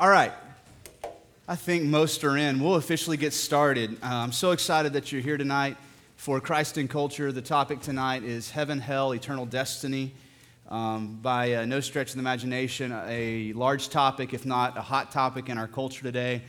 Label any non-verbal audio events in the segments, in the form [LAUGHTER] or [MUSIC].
All right. I think most are in. We'll officially get started. Uh, I'm so excited that you're here tonight for Christ and Culture. The topic tonight is Heaven, Hell, Eternal Destiny. Um, by uh, no stretch of the imagination, a large topic, if not a hot topic in our culture today,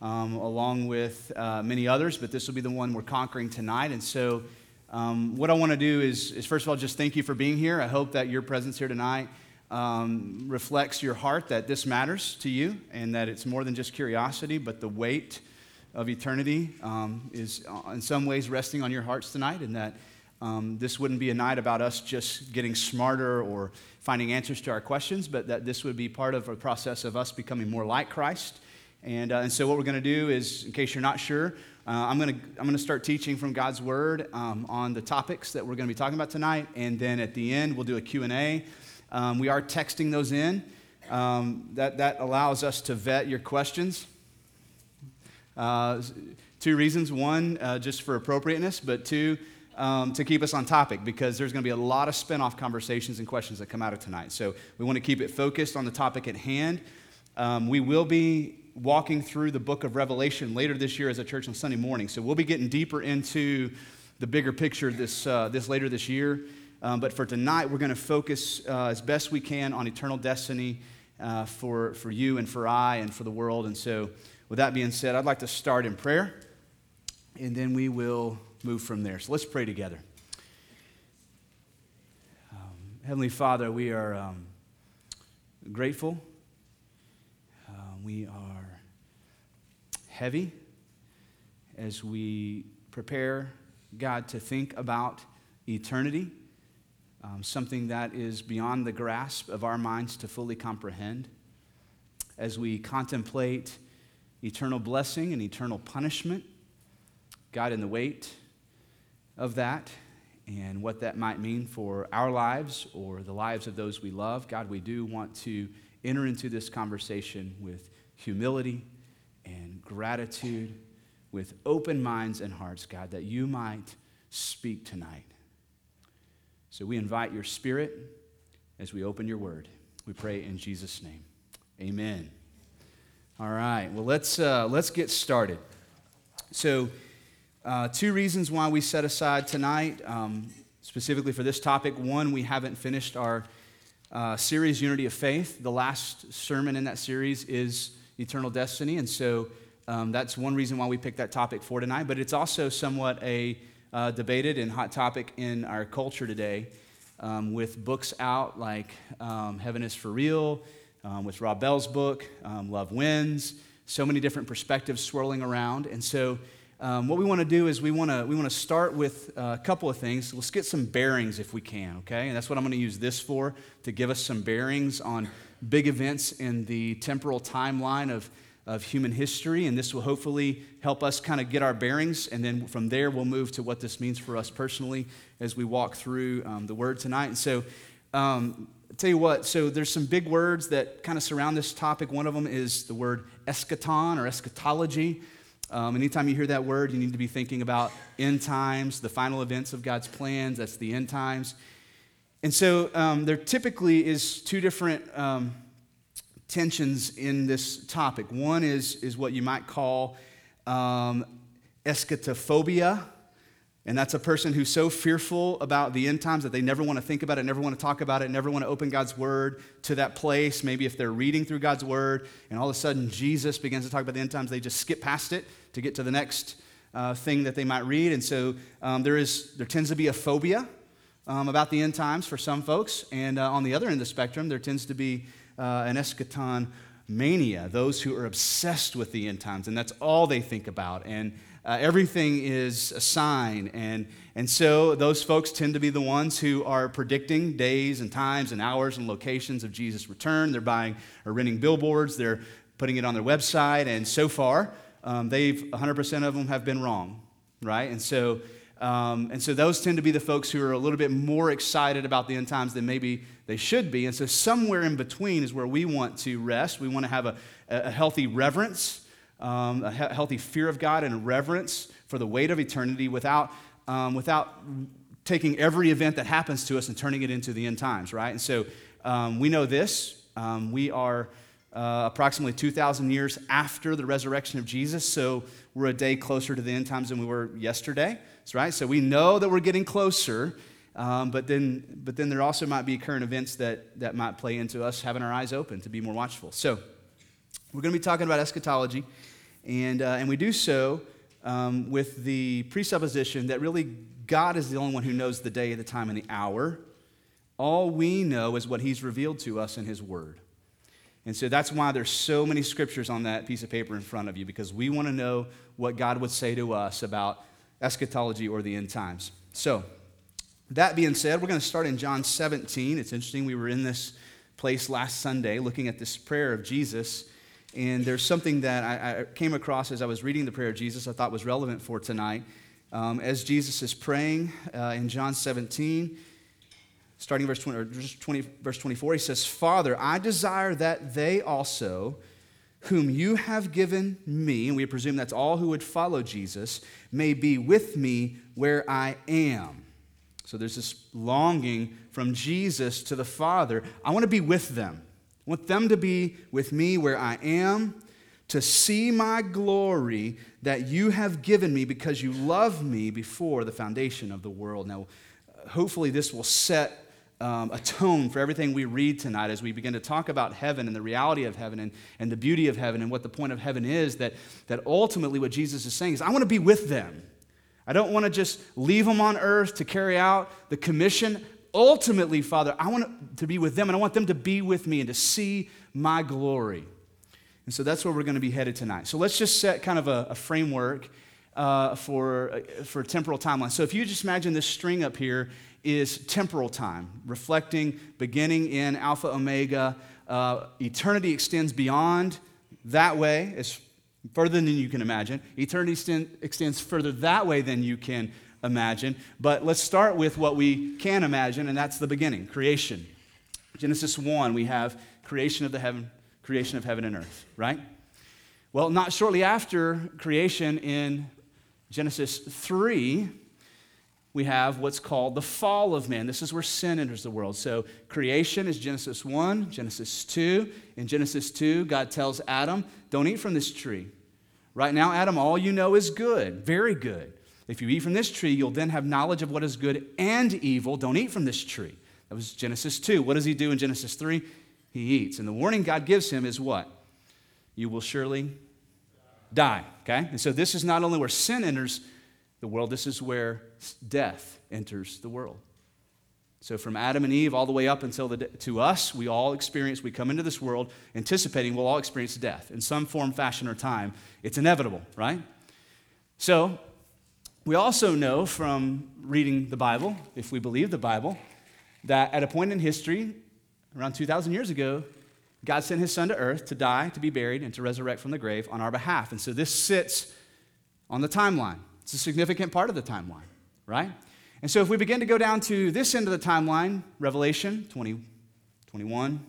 um, along with uh, many others, but this will be the one we're conquering tonight. And so, um, what I want to do is, is, first of all, just thank you for being here. I hope that your presence here tonight um, reflects your heart that this matters to you and that it's more than just curiosity, but the weight of eternity um, is uh, in some ways resting on your hearts tonight, and that um, this wouldn't be a night about us just getting smarter or finding answers to our questions, but that this would be part of a process of us becoming more like Christ. And, uh, and so, what we're going to do is, in case you're not sure, uh, I'm going to I'm to start teaching from God's Word um, on the topics that we're going to be talking about tonight, and then at the end we'll do a Q and A. Um, we are texting those in. Um, that that allows us to vet your questions. Uh, two reasons: one, uh, just for appropriateness, but two, um, to keep us on topic because there's going to be a lot of spin-off conversations and questions that come out of tonight. So we want to keep it focused on the topic at hand. Um, we will be walking through the book of Revelation later this year as a church on Sunday morning. So we'll be getting deeper into the bigger picture this, uh, this later this year. Um, but for tonight, we're going to focus uh, as best we can on eternal destiny uh, for, for you and for I and for the world. And so, with that being said, I'd like to start in prayer, and then we will move from there. So let's pray together. Um, Heavenly Father, we are um, grateful. Uh, we are heavy as we prepare, God, to think about eternity, um, something that is beyond the grasp of our minds to fully comprehend. As we contemplate eternal blessing and eternal punishment, God, in the weight of that and what that might mean for our lives or the lives of those we love. God, we do want to enter into this conversation with humility and gratitude, with open minds and hearts, God, that you might speak tonight. So we invite your spirit as we open your word. We pray in Jesus' name. Amen. All right, well, let's, uh, let's get started. So, uh, two reasons why we set aside tonight, um, specifically for this topic. One, we haven't finished our uh, series, Unity of Faith. The last sermon in that series is Eternal Destiny, and so um, that's one reason why we picked that topic for tonight. But it's also somewhat a uh, debated and hot topic in our culture today, um, with books out like um, Heaven is for Real, um, with Rob Bell's book, um, Love Wins, so many different perspectives swirling around. And so um, what we want to do is we want to we want to start with a couple of things. Let's get some bearings if we can, okay? And that's what I'm going to use this for to give us some bearings on big events in the temporal timeline of of human history, and this will hopefully help us kind of get our bearings. And then from there, we'll move to what this means for us personally as we walk through um, the Word tonight. And so, um, tell you what, so there's some big words that kind of surround this topic. One of them is the word eschaton or eschatology. Um, anytime you hear that word, you need to be thinking about end times, the final events of God's plans. That's the end times. And so um, there typically is two different um, tensions in this topic. One is, is what you might call um, eschatophobia, and that's a person who's so fearful about the end times that they never want to think about it, never want to talk about it, never want to open God's word to that place. Maybe if they're reading through God's word and all of a sudden Jesus begins to talk about the end times, they just skip past it to get to the next uh, thing that they might read. And so um, there, is, there tends to be a phobia um, about the end times for some folks. And uh, on the other end of the spectrum, there tends to be uh, an eschaton mania, those who are obsessed with the end times, and that's all they think about. And uh, everything is a sign. And, and so those folks tend to be the ones who are predicting days and times and hours and locations of Jesus' return. They're buying or renting billboards, they're putting it on their website. And so far, um, they've 100% of them have been wrong, right? And so, um, and so those tend to be the folks who are a little bit more excited about the end times than maybe they should be. And so somewhere in between is where we want to rest. We want to have a, a healthy reverence um, a he- healthy fear of God and reverence for the weight of eternity without, um, without taking every event that happens to us and turning it into the end times, right? And so um, we know this. Um, we are uh, approximately 2,000 years after the resurrection of Jesus. So we're a day closer to the end times than we were yesterday. Right. So we know that we're getting closer. Um, but, then, but then there also might be current events that, that might play into us having our eyes open to be more watchful. So we're going to be talking about eschatology, and, uh, and we do so um, with the presupposition that really God is the only one who knows the day, the time, and the hour. All we know is what He's revealed to us in His Word. And so that's why there's so many scriptures on that piece of paper in front of you, because we want to know what God would say to us about eschatology or the end times. So, that being said, we're going to start in John 17. It's interesting, we were in this place last Sunday looking at this prayer of Jesus. And there's something that I, I came across as I was reading the prayer of Jesus I thought was relevant for tonight. Um, as Jesus is praying uh, in John 17, starting verse 20, or 20, verse 24, he says, Father, I desire that they also, whom you have given me, and we presume that's all who would follow Jesus, may be with me where I am. So there's this longing from Jesus to the Father. I want to be with them. I want them to be with me where I am, to see my glory that you have given me because you loved me before the foundation of the world. Now, hopefully, this will set um, a tone for everything we read tonight as we begin to talk about heaven and the reality of heaven and, and the beauty of heaven and what the point of heaven is. That, that ultimately, what Jesus is saying is, I want to be with them. I don't want to just leave them on earth to carry out the commission. Ultimately, Father, I want to be with them and I want them to be with me and to see my glory. And so that's where we're going to be headed tonight. So let's just set kind of a, a framework uh, for, uh, for temporal timeline. So if you just imagine this string up here is temporal time, reflecting beginning in Alpha Omega. Uh, eternity extends beyond that way, as further than you can imagine. Eternity extend, extends further that way than you can imagine. But let's start with what we can imagine, and that's the beginning creation. Genesis 1, we have creation of the heaven, creation of heaven and earth, right? Well, not shortly after creation in Genesis 3, we have what's called the fall of man. This is where sin enters the world. So, creation is Genesis 1, Genesis 2. In Genesis 2, God tells Adam, Don't eat from this tree. Right now, Adam, all you know is good, very good. If you eat from this tree, you'll then have knowledge of what is good and evil. Don't eat from this tree. That was Genesis 2. What does he do in Genesis 3? He eats. And the warning God gives him is what? You will surely die. Okay? And so, this is not only where sin enters the world, this is where death enters the world. So, from Adam and Eve all the way up until the, to us, we all experience, we come into this world anticipating we'll all experience death in some form, fashion, or time. It's inevitable, right? So, we also know from reading the Bible, if we believe the Bible, that at a point in history, around 2,000 years ago, God sent his son to earth to die, to be buried, and to resurrect from the grave on our behalf. And so this sits on the timeline. It's a significant part of the timeline, right? And so if we begin to go down to this end of the timeline, Revelation 20, 21,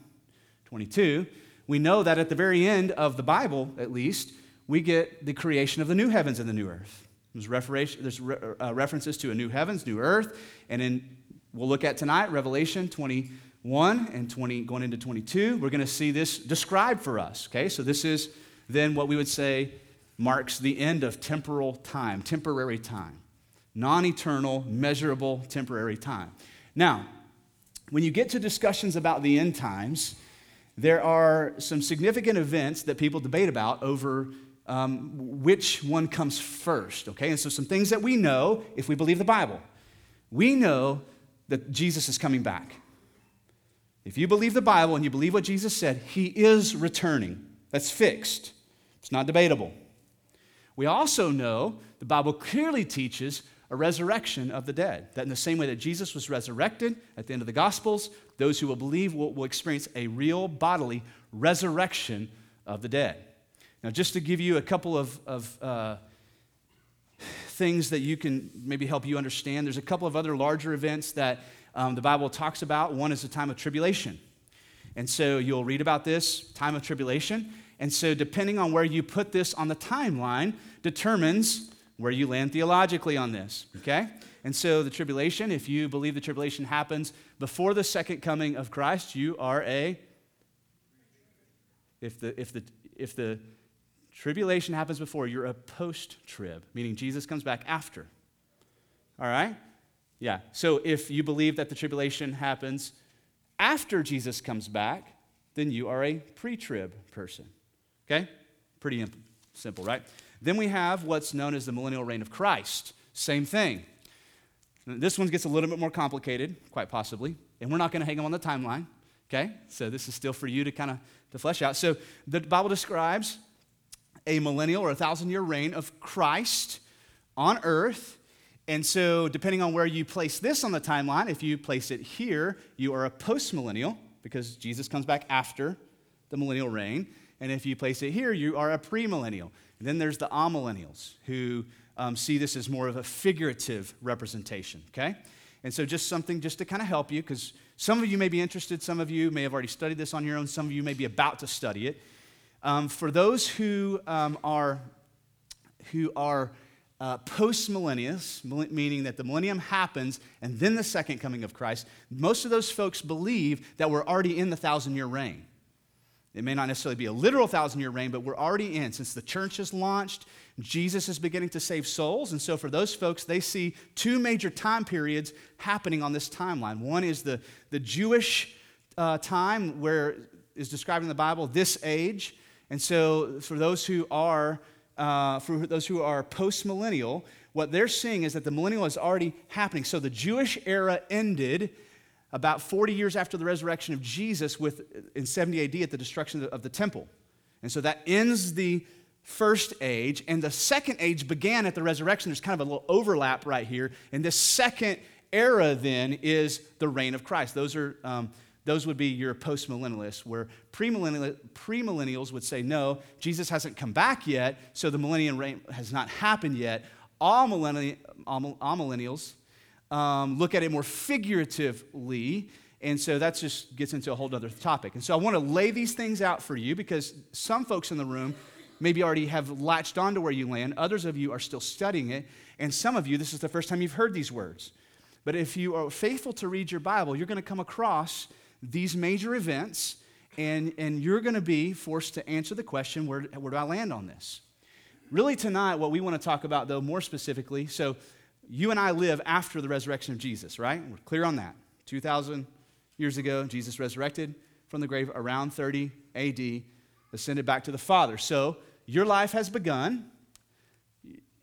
22, we know that at the very end of the Bible, at least, we get the creation of the new heavens and the new earth. There's, uh, references to a new heavens, new earth, and in we'll look at tonight Revelation 21 and 20 going into 22. We're going to see this described for us. Okay, so this is then what we would say marks the end of temporal time, temporary time, non eternal, measurable, temporary time. Now, when you get to discussions about the end times, there are some significant events that people debate about over um, which one comes first, okay? And so, some things that we know if we believe the Bible. We know that Jesus is coming back. If you believe the Bible and you believe what Jesus said, he is returning. That's fixed, it's not debatable. We also know the Bible clearly teaches a resurrection of the dead. That in the same way that Jesus was resurrected at the end of the Gospels, those who will believe will, will experience a real bodily resurrection of the dead. Now, just to give you a couple of, of uh, things that you can maybe help you understand, there's a couple of other larger events that um, the Bible talks about. One is the time of tribulation. And so you'll read about this time of tribulation. And so, depending on where you put this on the timeline, determines where you land theologically on this, okay? And so, the tribulation, if you believe the tribulation happens before the second coming of Christ, you are a If the, if the, if the tribulation happens before, you're a post trib, meaning Jesus comes back after. All right? Yeah. So if you believe that the tribulation happens after Jesus comes back, then you are a pre trib person. Okay? Pretty imp- simple, right? Then we have what's known as the millennial reign of Christ. Same thing. This one gets a little bit more complicated, quite possibly, and we're not going to hang them on the timeline. Okay? So this is still for you to kind of to flesh out. So the Bible describes a millennial or a thousand year reign of Christ on earth. And so, depending on where you place this on the timeline, if you place it here, you are a post millennial because Jesus comes back after the millennial reign. And if you place it here, you are a premillennial. And then there's the amillennials who um, see this as more of a figurative representation, okay? And so just something just to kind of help you, because some of you may be interested, some of you may have already studied this on your own, some of you may be about to study it. Um, for those who um, are, who are uh, post millennials, meaning that the millennium happens and then the second coming of Christ, most of those folks believe that we're already in the thousand year reign. It may not necessarily be a literal thousand year reign, but we're already in. Since the church has launched, Jesus is beginning to save souls. And so for those folks, they see two major time periods happening on this timeline. One is the, the Jewish uh, time, where is described in the Bible, this age. And so for those who are, uh, for those who are post millennial, what they're seeing is that the millennial is already happening. So the Jewish era ended about 40 years after the resurrection of Jesus with, in 70 AD at the destruction of the temple. And so that ends the first age, and the second age began at the resurrection. There's kind of a little overlap right here. And this second era then is the reign of Christ. Those are. Um, those would be your postmillennialists, where premillennials would say, no, Jesus hasn't come back yet, so the millennium reign has not happened yet. All, millennials, all millennials um, look at it more figuratively. And so that just gets into a whole other topic. And so I want to lay these things out for you because some folks in the room maybe already have latched on to where you land. Others of you are still studying it. And some of you, this is the first time you've heard these words. But if you are faithful to read your Bible, you're going to come across these major events and, and you're going to be forced to answer the question where, where do I land on this? Really, tonight, what we want to talk about, though, more specifically, so you and I live after the resurrection of Jesus, right? We're clear on that. 2,000 years ago, Jesus resurrected from the grave around 30 AD, ascended back to the Father. So your life has begun.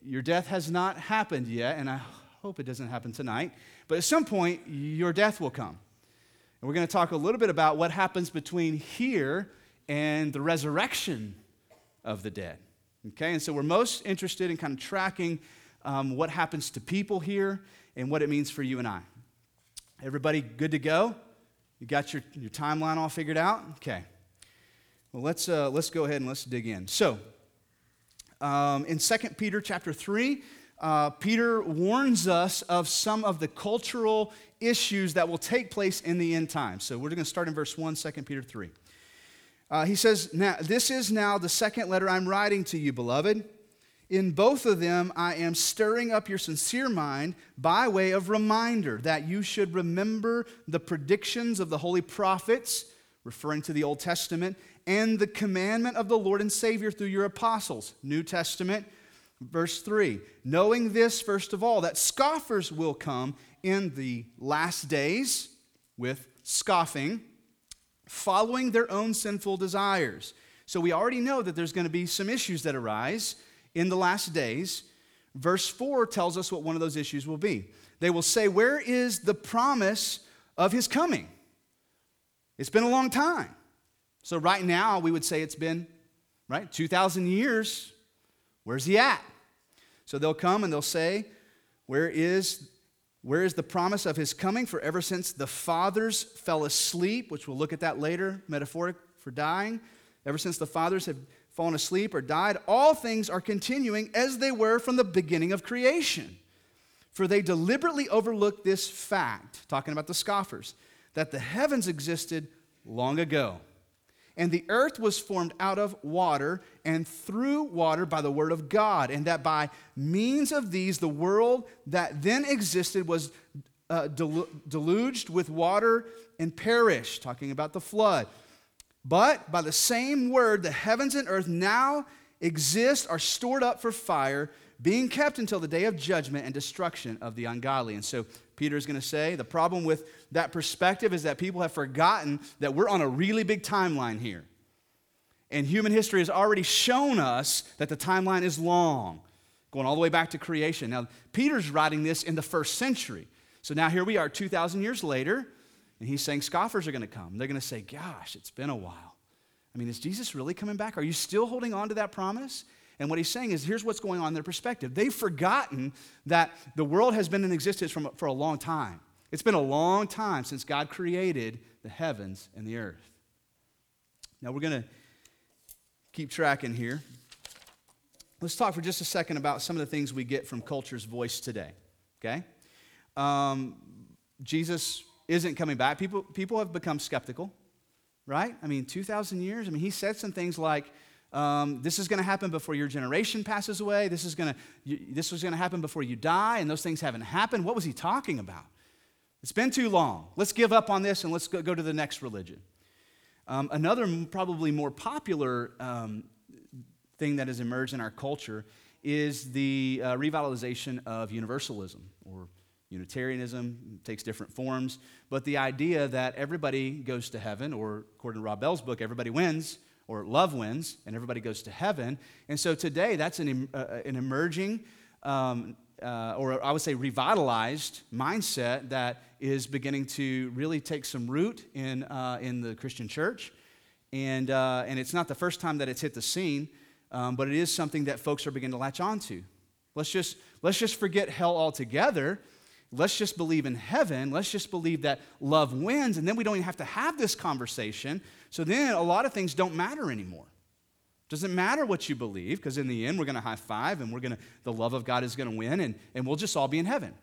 Your death has not happened yet, and I hope it doesn't happen tonight. But at some point, your death will come. And we're going to talk a little bit about what happens between here and the resurrection of the dead. Okay, and so we're most interested in kind of tracking um, what happens to people here and what it means for you and I. Everybody good to go? You got your, your timeline all figured out? Okay. Well, let's, uh, let's go ahead and let's dig in. So, um, in 2 Peter chapter 3, uh, Peter warns us of some of the cultural issues that will take place in the end times. So, we're going to start in verse 1, 2 Peter 3. Uh, he says, Now, this is now the second letter I'm writing to you, beloved. In both of them, I am stirring up your sincere mind by way of reminder that you should remember the predictions of the holy prophets, referring to the Old Testament, and the commandment of the Lord and Savior through your apostles. New Testament, verse 3. Knowing this, first of all, that scoffers will come in the last days with scoffing, following their own sinful desires. So we already know that there's going to be some issues that arise in the last days. Verse 4 tells us what one of those issues will be. They will say, Where is the promise of his coming? It's been a long time. So, right now, we would say it's been, right, 2,000 years. Where's he at? So, they'll come and they'll say, Where is where is the promise of his coming? For ever since the fathers fell asleep, which we'll look at that later, metaphoric for dying, ever since the fathers have fallen asleep, or died, all things are continuing as they were from the beginning of creation. For they deliberately overlooked this fact, talking about the scoffers, that the heavens existed long ago. And the earth was formed out of water and through water by the word of God, and that by means of these, the world that then existed was uh, deluged with water and perished, talking about the flood. But by the same word, the heavens and earth now exist, are stored up for fire, being kept until the day of judgment and destruction of the ungodly. And so Peter is going to say the problem with that perspective is that people have forgotten that we're on a really big timeline here. And human history has already shown us that the timeline is long, going all the way back to creation. Now, Peter's writing this in the first century. So now here we are 2,000 years later, and he's saying scoffers are going to come. They're going to say, Gosh, it's been a while. I mean, is Jesus really coming back? Are you still holding on to that promise? And what he's saying is here's what's going on in their perspective. They've forgotten that the world has been in existence from, for a long time. It's been a long time since God created the heavens and the earth. Now we're going to keep tracking here. Let's talk for just a second about some of the things we get from culture's voice today. Okay? Um, Jesus isn't coming back. People, people have become skeptical, right? I mean, 2,000 years. I mean, he said some things like, um, this is going to happen before your generation passes away. This is going to this was going to happen before you die, and those things haven't happened. What was he talking about? It's been too long. Let's give up on this and let's go, go to the next religion. Um, another probably more popular um, thing that has emerged in our culture is the uh, revitalization of universalism or Unitarianism takes different forms, but the idea that everybody goes to heaven, or according to Rob Bell's book, everybody wins, or love wins, and everybody goes to heaven. And so today, that's an, uh, an emerging, um, uh, or I would say revitalized mindset that is beginning to really take some root in, uh, in the Christian church. And, uh, and it's not the first time that it's hit the scene, um, but it is something that folks are beginning to latch onto. Let's just, let's just forget hell altogether Let's just believe in heaven. Let's just believe that love wins, and then we don't even have to have this conversation. So then a lot of things don't matter anymore. Doesn't matter what you believe, because in the end, we're going to high five and we're going to, the love of God is going to win, and, and we'll just all be in heaven.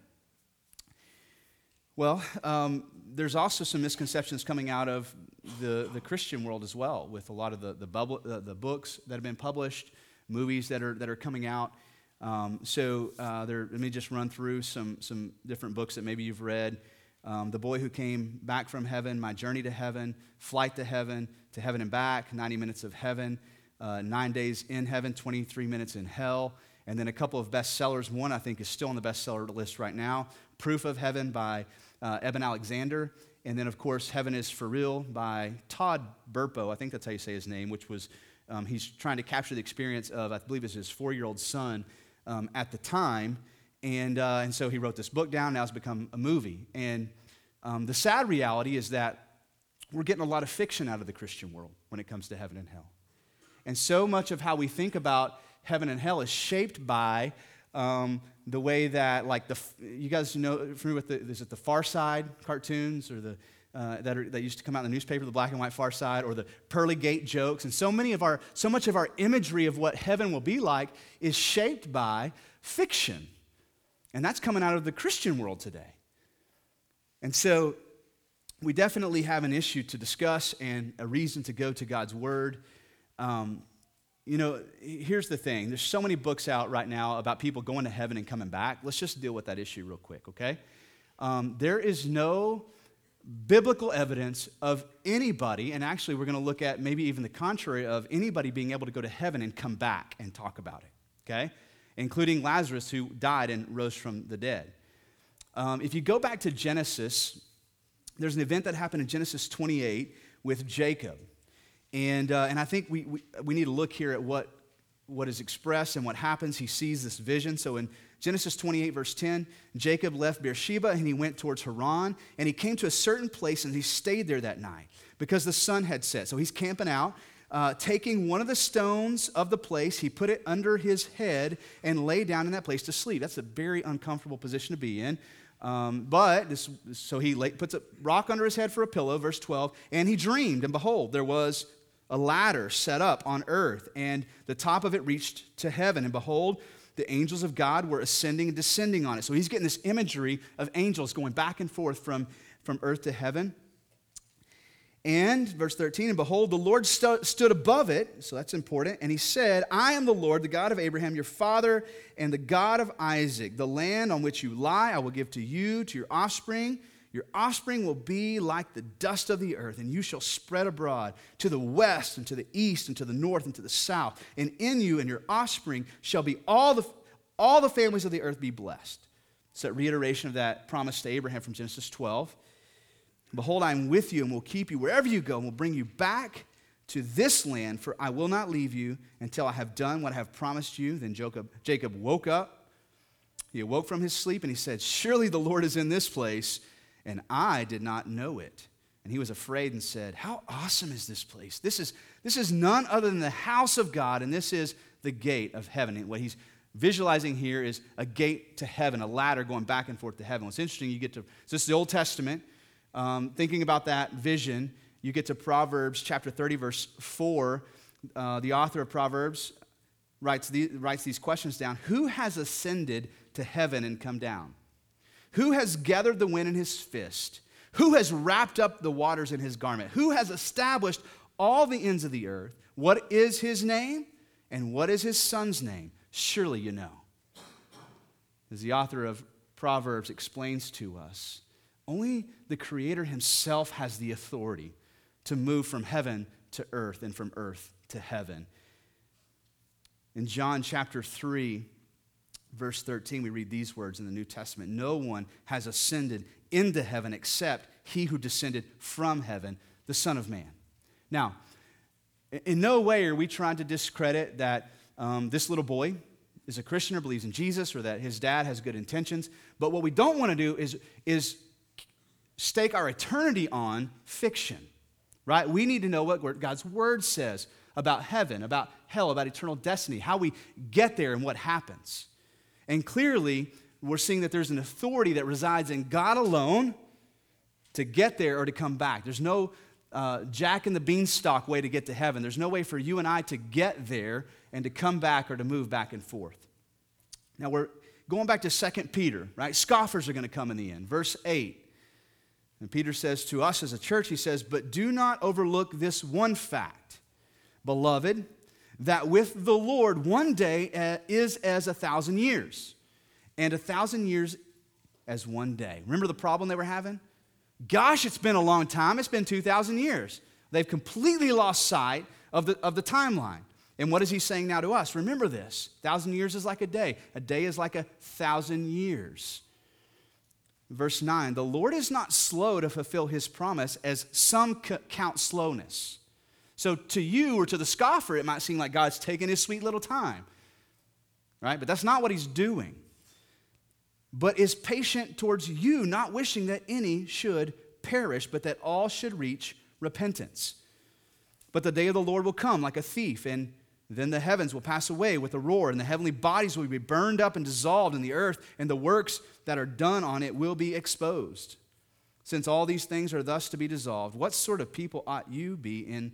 Well, um, there's also some misconceptions coming out of the, the Christian world as well, with a lot of the, the, bubble, uh, the books that have been published, movies that are, that are coming out. Um, so uh, there, let me just run through some, some different books that maybe you've read. Um, the Boy Who Came Back from Heaven, My Journey to Heaven, Flight to Heaven, To Heaven and Back, 90 Minutes of Heaven, uh, Nine Days in Heaven, 23 Minutes in Hell, and then a couple of bestsellers. One I think is still on the bestseller list right now Proof of Heaven by uh, Eben Alexander. And then, of course, Heaven is for Real by Todd Burpo. I think that's how you say his name, which was um, he's trying to capture the experience of, I believe it's his four year old son um, at the time. And, uh, and so he wrote this book down. Now it's become a movie. And um, the sad reality is that we're getting a lot of fiction out of the Christian world when it comes to heaven and hell. And so much of how we think about heaven and hell is shaped by um, the way that, like, the you guys know, familiar with the, is it the Far Side cartoons or the uh, that, are, that used to come out in the newspaper, the black and white far side, or the pearly gate jokes. And so many of our, so much of our imagery of what heaven will be like is shaped by fiction. And that's coming out of the Christian world today. And so we definitely have an issue to discuss and a reason to go to God's Word. Um, you know, here's the thing there's so many books out right now about people going to heaven and coming back. Let's just deal with that issue real quick, okay? Um, there is no biblical evidence of anybody, and actually, we're going to look at maybe even the contrary of anybody being able to go to heaven and come back and talk about it, okay? Including Lazarus, who died and rose from the dead. Um, if you go back to Genesis, there's an event that happened in Genesis 28 with Jacob. And, uh, and I think we, we, we need to look here at what, what is expressed and what happens. He sees this vision. So in Genesis 28, verse 10 Jacob left Beersheba and he went towards Haran, and he came to a certain place and he stayed there that night because the sun had set. So he's camping out. Uh, taking one of the stones of the place, he put it under his head and lay down in that place to sleep. That's a very uncomfortable position to be in. Um, but this, so he lay, puts a rock under his head for a pillow, verse 12, and he dreamed, and behold, there was a ladder set up on earth, and the top of it reached to heaven. And behold, the angels of God were ascending and descending on it. So he's getting this imagery of angels going back and forth from, from earth to heaven. And, verse 13, and behold, the Lord stu- stood above it, so that's important, and he said, I am the Lord, the God of Abraham, your father, and the God of Isaac. The land on which you lie, I will give to you, to your offspring Your offspring will be like the dust of the earth, and you shall spread abroad to the west and to the east and to the north and to the south. And in you and your offspring shall be all the, all the families of the earth be blessed. It's that reiteration of that promise to Abraham from Genesis 12. Behold, I am with you and will keep you wherever you go and will bring you back to this land, for I will not leave you until I have done what I have promised you. Then Jacob, Jacob woke up. He awoke from his sleep and he said, Surely the Lord is in this place and I did not know it. And he was afraid and said, How awesome is this place? This is, this is none other than the house of God, and this is the gate of heaven. And what he's visualizing here is a gate to heaven, a ladder going back and forth to heaven. What's interesting, you get to, so this is the Old Testament. Um, thinking about that vision, you get to Proverbs chapter 30, verse 4. Uh, the author of Proverbs writes, the, writes these questions down Who has ascended to heaven and come down? Who has gathered the wind in his fist? Who has wrapped up the waters in his garment? Who has established all the ends of the earth? What is his name? And what is his son's name? Surely you know. As the author of Proverbs explains to us, only the Creator himself has the authority to move from heaven to earth and from earth to heaven. In John chapter 3, verse 13, we read these words in the New Testament No one has ascended into heaven except he who descended from heaven, the Son of Man. Now, in no way are we trying to discredit that um, this little boy is a Christian or believes in Jesus or that his dad has good intentions. But what we don't want to do is, is stake our eternity on fiction, right? We need to know what God's word says about heaven, about hell, about eternal destiny, how we get there and what happens. And clearly, we're seeing that there's an authority that resides in God alone to get there or to come back. There's no uh, jack in the beanstalk way to get to heaven. There's no way for you and I to get there and to come back or to move back and forth. Now, we're going back to 2 Peter, right? Scoffers are going to come in the end. Verse 8. And Peter says to us as a church, he says, But do not overlook this one fact, beloved that with the Lord one day uh, is as a thousand years, and a thousand years as one day. Remember the problem they were having? Gosh, it's been a long time. It's been 2,000 years. They've completely lost sight of the, of the timeline. And what is he saying now to us? Remember this thousand years is like a day, a day is like a thousand years. Verse 9 The Lord is not slow to fulfill his promise, as some count slowness so to you or to the scoffer, it might seem like God's taking his sweet little time, right? But that's not what he's doing. But is patient towards you, not wishing that any should perish, but that all should reach repentance. But the day of the Lord will come like a thief, and then the heavens will pass away with a roar, and the heavenly bodies will be burned up and dissolved in the earth, and the works that are done on it will be exposed. Since all these things are thus to be dissolved, what sort of people ought you be in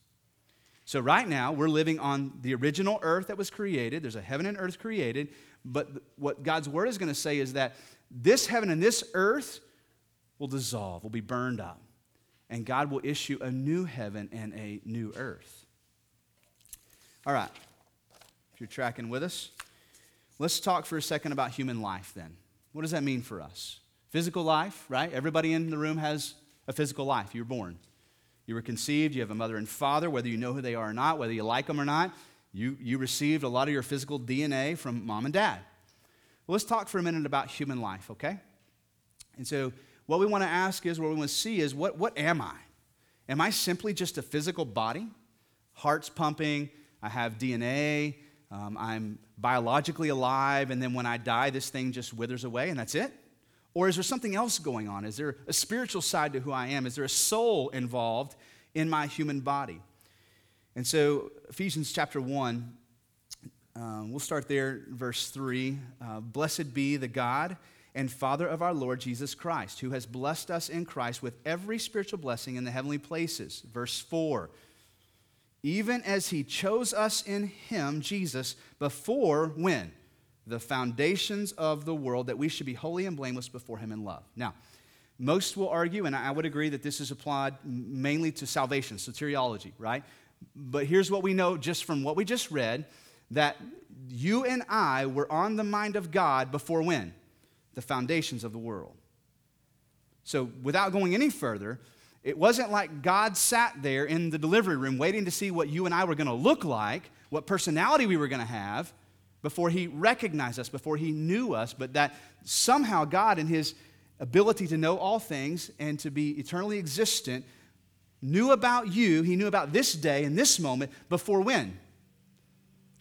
So, right now, we're living on the original earth that was created. There's a heaven and earth created. But what God's word is going to say is that this heaven and this earth will dissolve, will be burned up. And God will issue a new heaven and a new earth. All right. If you're tracking with us, let's talk for a second about human life then. What does that mean for us? Physical life, right? Everybody in the room has a physical life. You're born. You were conceived, you have a mother and father, whether you know who they are or not, whether you like them or not. You, you received a lot of your physical DNA from mom and dad. Well, let's talk for a minute about human life, okay? And so, what we want to ask is, what we want to see is, what, what am I? Am I simply just a physical body? Heart's pumping, I have DNA, um, I'm biologically alive, and then when I die, this thing just withers away, and that's it? Or is there something else going on? Is there a spiritual side to who I am? Is there a soul involved in my human body? And so, Ephesians chapter 1, um, we'll start there, verse 3. Uh, Blessed be the God and Father of our Lord Jesus Christ, who has blessed us in Christ with every spiritual blessing in the heavenly places. Verse 4 even as he chose us in him, Jesus, before when? The foundations of the world, that we should be holy and blameless before him in love. Now, most will argue, and I would agree that this is applied mainly to salvation, soteriology, right? But here's what we know just from what we just read that you and I were on the mind of God before when? The foundations of the world. So, without going any further, it wasn't like God sat there in the delivery room waiting to see what you and I were going to look like, what personality we were going to have, before He recognized us, before He knew us, but that somehow God, in His ability to know all things and to be eternally existent, knew about you, He knew about this day and this moment before when?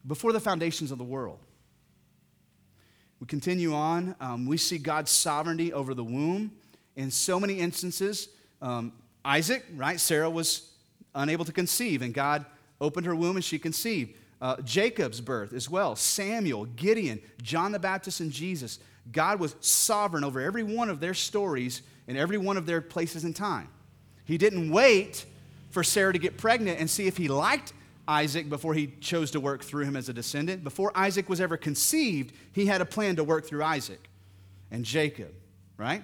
Before the foundations of the world. We continue on. Um, we see God's sovereignty over the womb in so many instances. Um, Isaac, right? Sarah was unable to conceive, and God opened her womb and she conceived. Uh, Jacob's birth as well, Samuel, Gideon, John the Baptist, and Jesus. God was sovereign over every one of their stories and every one of their places in time. He didn't wait for Sarah to get pregnant and see if he liked Isaac before he chose to work through him as a descendant. Before Isaac was ever conceived, he had a plan to work through Isaac and Jacob, right?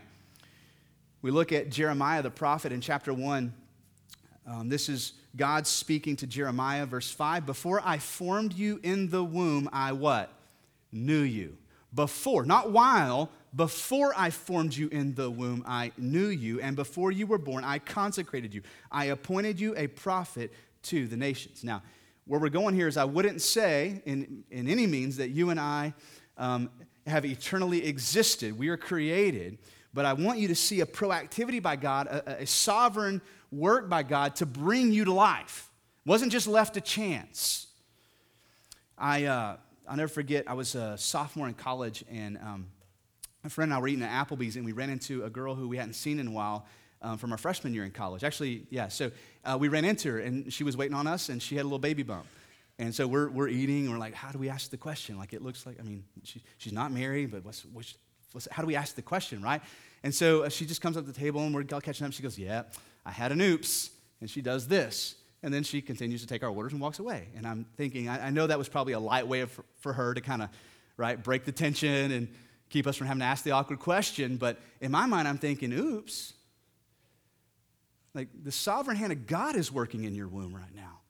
We look at Jeremiah the prophet in chapter 1. Um, this is God speaking to Jeremiah, verse 5. Before I formed you in the womb, I what? Knew you. Before, not while, before I formed you in the womb, I knew you. And before you were born, I consecrated you. I appointed you a prophet to the nations. Now, where we're going here is I wouldn't say in, in any means that you and I um, have eternally existed. We are created but I want you to see a proactivity by God, a, a sovereign work by God to bring you to life. It wasn't just left to chance. I, uh, I'll never forget, I was a sophomore in college, and um, my friend and I were eating at Applebee's, and we ran into a girl who we hadn't seen in a while um, from our freshman year in college. Actually, yeah, so uh, we ran into her, and she was waiting on us, and she had a little baby bump. And so we're, we're eating, and we're like, how do we ask the question? Like, it looks like, I mean, she, she's not married, but what's, what's, what's, how do we ask the question, right? And so uh, she just comes up to the table and we're catching up. She goes, Yeah, I had an oops. And she does this. And then she continues to take our orders and walks away. And I'm thinking, I, I know that was probably a light way of, for, for her to kind of, right, break the tension and keep us from having to ask the awkward question. But in my mind, I'm thinking, oops. Like the sovereign hand of God is working in your womb right now.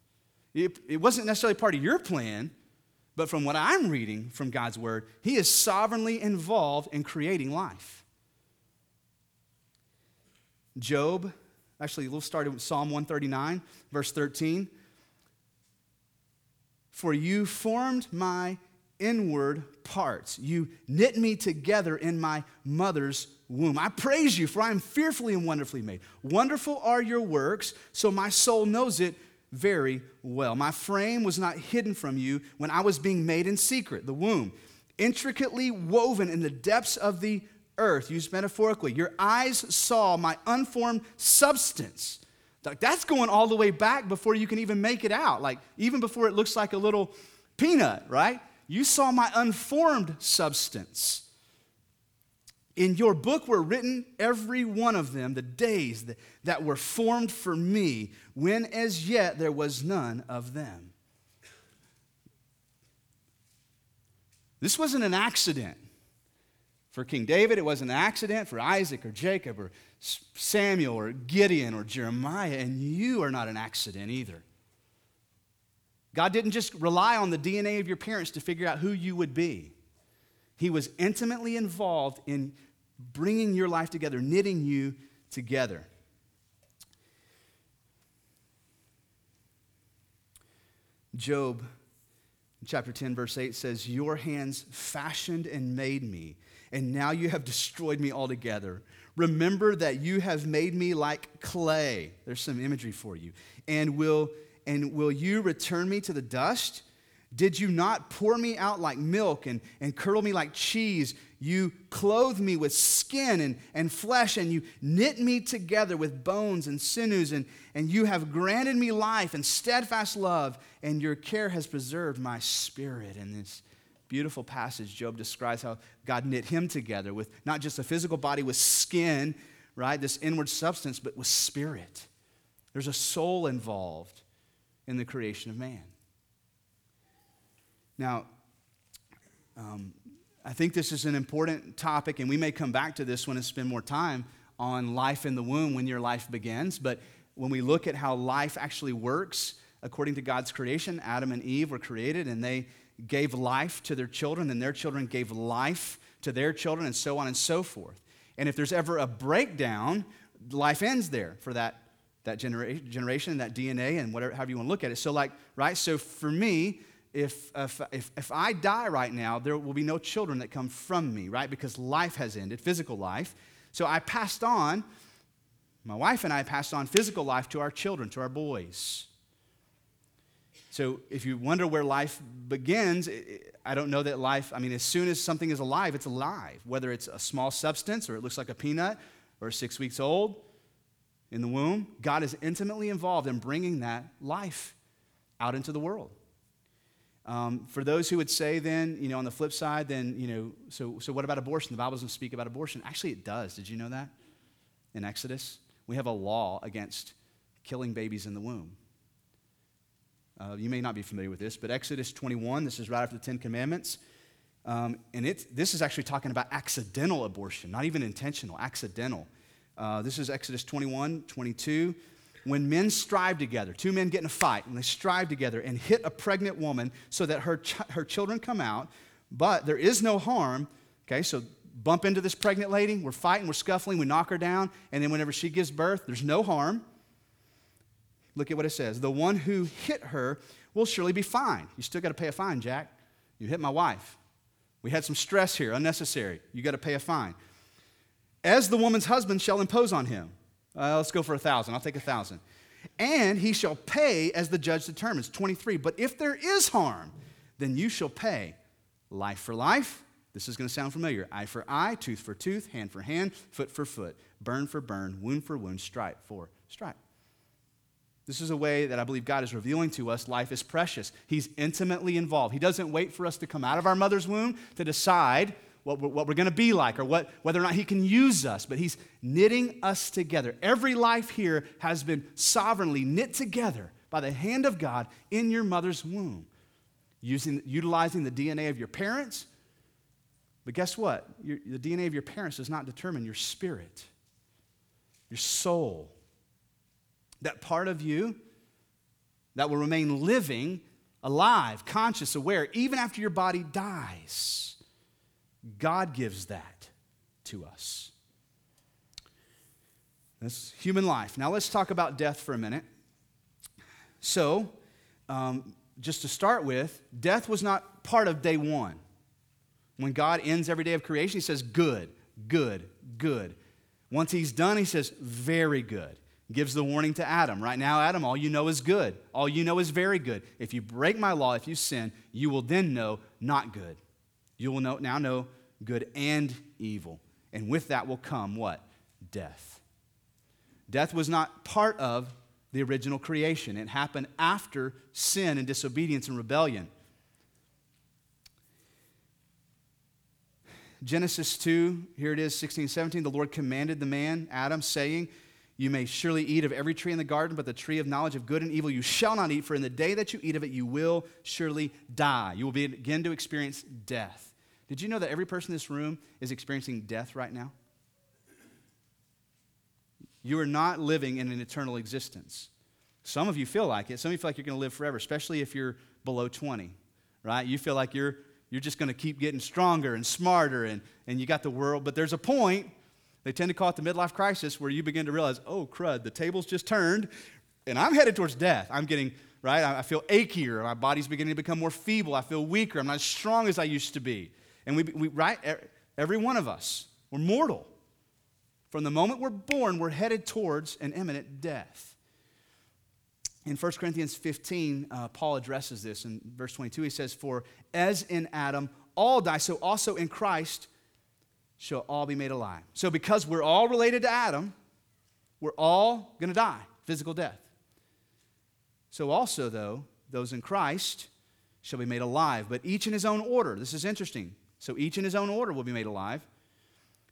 It, it wasn't necessarily part of your plan, but from what I'm reading from God's word, He is sovereignly involved in creating life. Job, actually, we'll start with Psalm 139, verse 13. For you formed my inward parts. You knit me together in my mother's womb. I praise you, for I am fearfully and wonderfully made. Wonderful are your works, so my soul knows it very well. My frame was not hidden from you when I was being made in secret, the womb, intricately woven in the depths of the earth, used metaphorically. Your eyes saw my unformed substance. Like that's going all the way back before you can even make it out. Like even before it looks like a little peanut, right? You saw my unformed substance. In your book were written, every one of them, the days that, that were formed for me, when as yet there was none of them. This wasn't an accident. For King David, it wasn't an accident. For Isaac or Jacob or Samuel or Gideon or Jeremiah, and you are not an accident either. God didn't just rely on the DNA of your parents to figure out who you would be. He was intimately involved in bringing your life together, knitting you together. Job chapter 10, verse 8 says, Your hands fashioned and made me and now you have destroyed me altogether. Remember that you have made me like clay. There's some imagery for you. And will, and will you return me to the dust? Did you not pour me out like milk and, and curdle me like cheese? You clothe me with skin and, and flesh, and you knit me together with bones and sinews, and, and you have granted me life and steadfast love, and your care has preserved my spirit. And this beautiful passage. Job describes how God knit him together with not just a physical body with skin, right, this inward substance, but with spirit. There's a soul involved. in the creation of man. Now, um, I think this is an important topic, and we may come back to this when and spend more time on life in the womb when your life begins. But when we look at how life actually works, according to God's creation, Adam and Eve were created and they gave life to their children, and their children gave life to their children, and so on and so forth. And if there's ever a breakdown, life ends there for that, that genera- generation, that DNA, and whatever, however you want to look at it. So, like, right? So for me, if, if, if, if I die right now, there will be no children that come from me, right? Because life has ended, physical life. So I passed on, my wife and I passed on physical life to our children, to our boys. So if you wonder where life begins, I don't know that life, I mean, as soon as something is alive, it's alive. Whether it's a small substance or it looks like a peanut or six weeks old in the womb, God is intimately involved in bringing that life out into the world. Um, for those who would say then, you know, on the flip side, then, you know, so, so what about abortion? The Bible doesn't speak about abortion. Actually, it does. Did you know that? In Exodus, we have a law against killing babies in the womb. Uh, you may not be familiar with this, but Exodus 21, this is right after the Ten Commandments. Um, and it, this is actually talking about accidental abortion, not even intentional, accidental. Uh, this is Exodus 21, 22. When men strive together, two men get in a fight, and they strive together and hit a pregnant woman so that her, ch- her children come out, but there is no harm. Okay, so bump into this pregnant lady, we're fighting, we're scuffling, we knock her down, and then whenever she gives birth, there's no harm. Look at what it says. The one who hit her will surely be fined. You still got to pay a fine, Jack. You hit my wife. We had some stress here, unnecessary. You got to pay a fine. As the woman's husband shall impose on him. Uh, let's go for a thousand. I'll take a thousand. And he shall pay as the judge determines. 23. But if there is harm, then you shall pay life for life. This is going to sound familiar. Eye for eye, tooth for tooth, hand for hand, foot for foot, burn for burn, wound for wound, stripe for stripe. This is a way that I believe God is revealing to us life is precious. He's intimately involved. He doesn't wait for us to come out of our mother's womb to decide what we're, what we're going to be like or what, whether or not He can use us, but He's knitting us together. Every life here has been sovereignly knit together by the hand of God in your mother's womb, using, utilizing the DNA of your parents. But guess what? Your, the DNA of your parents does not determine your spirit, your soul that part of you that will remain living, alive, conscious, aware, even after your body dies. God gives that to us. That's human life. Now let's talk about death for a minute. So, um, just to start with, death was not part of day one. When God ends every day of creation, He says, Good, good, good. Once He's done, He says, Very good gives the warning to Adam. Right now, Adam, all you know is good. All you know is very good. If you break my law, if you sin, you will then know not good. You will know, now know good and evil. And with that will come what? Death. Death was not part of the original creation, it happened after sin and disobedience and rebellion. Genesis 2, here it is, 16, 17. The Lord commanded the man, Adam, saying, you may surely eat of every tree in the garden, but the tree of knowledge of good and evil you shall not eat, for in the day that you eat of it, you will surely die. You will begin to experience death. Did you know that every person in this room is experiencing death right now? You are not living in an eternal existence. Some of you feel like it. Some of you feel like you're going to live forever, especially if you're below 20, right? You feel like you're, you're just going to keep getting stronger and smarter and, and you got the world. But there's a point they tend to call it the midlife crisis where you begin to realize, oh, crud, the table's just turned and I'm headed towards death. I'm getting, right? I feel achier. My body's beginning to become more feeble. I feel weaker. I'm not as strong as I used to be. And we, we right? Every one of us, we're mortal. From the moment we're born, we're headed towards an imminent death. In 1 Corinthians 15, uh, Paul addresses this in verse 22. He says, For as in Adam all die, so also in Christ shall all be made alive. So, because we're all related to Adam, we're all going to die physical death. So, also, though, those in Christ shall be made alive, but each in his own order. This is interesting. So, each in his own order will be made alive.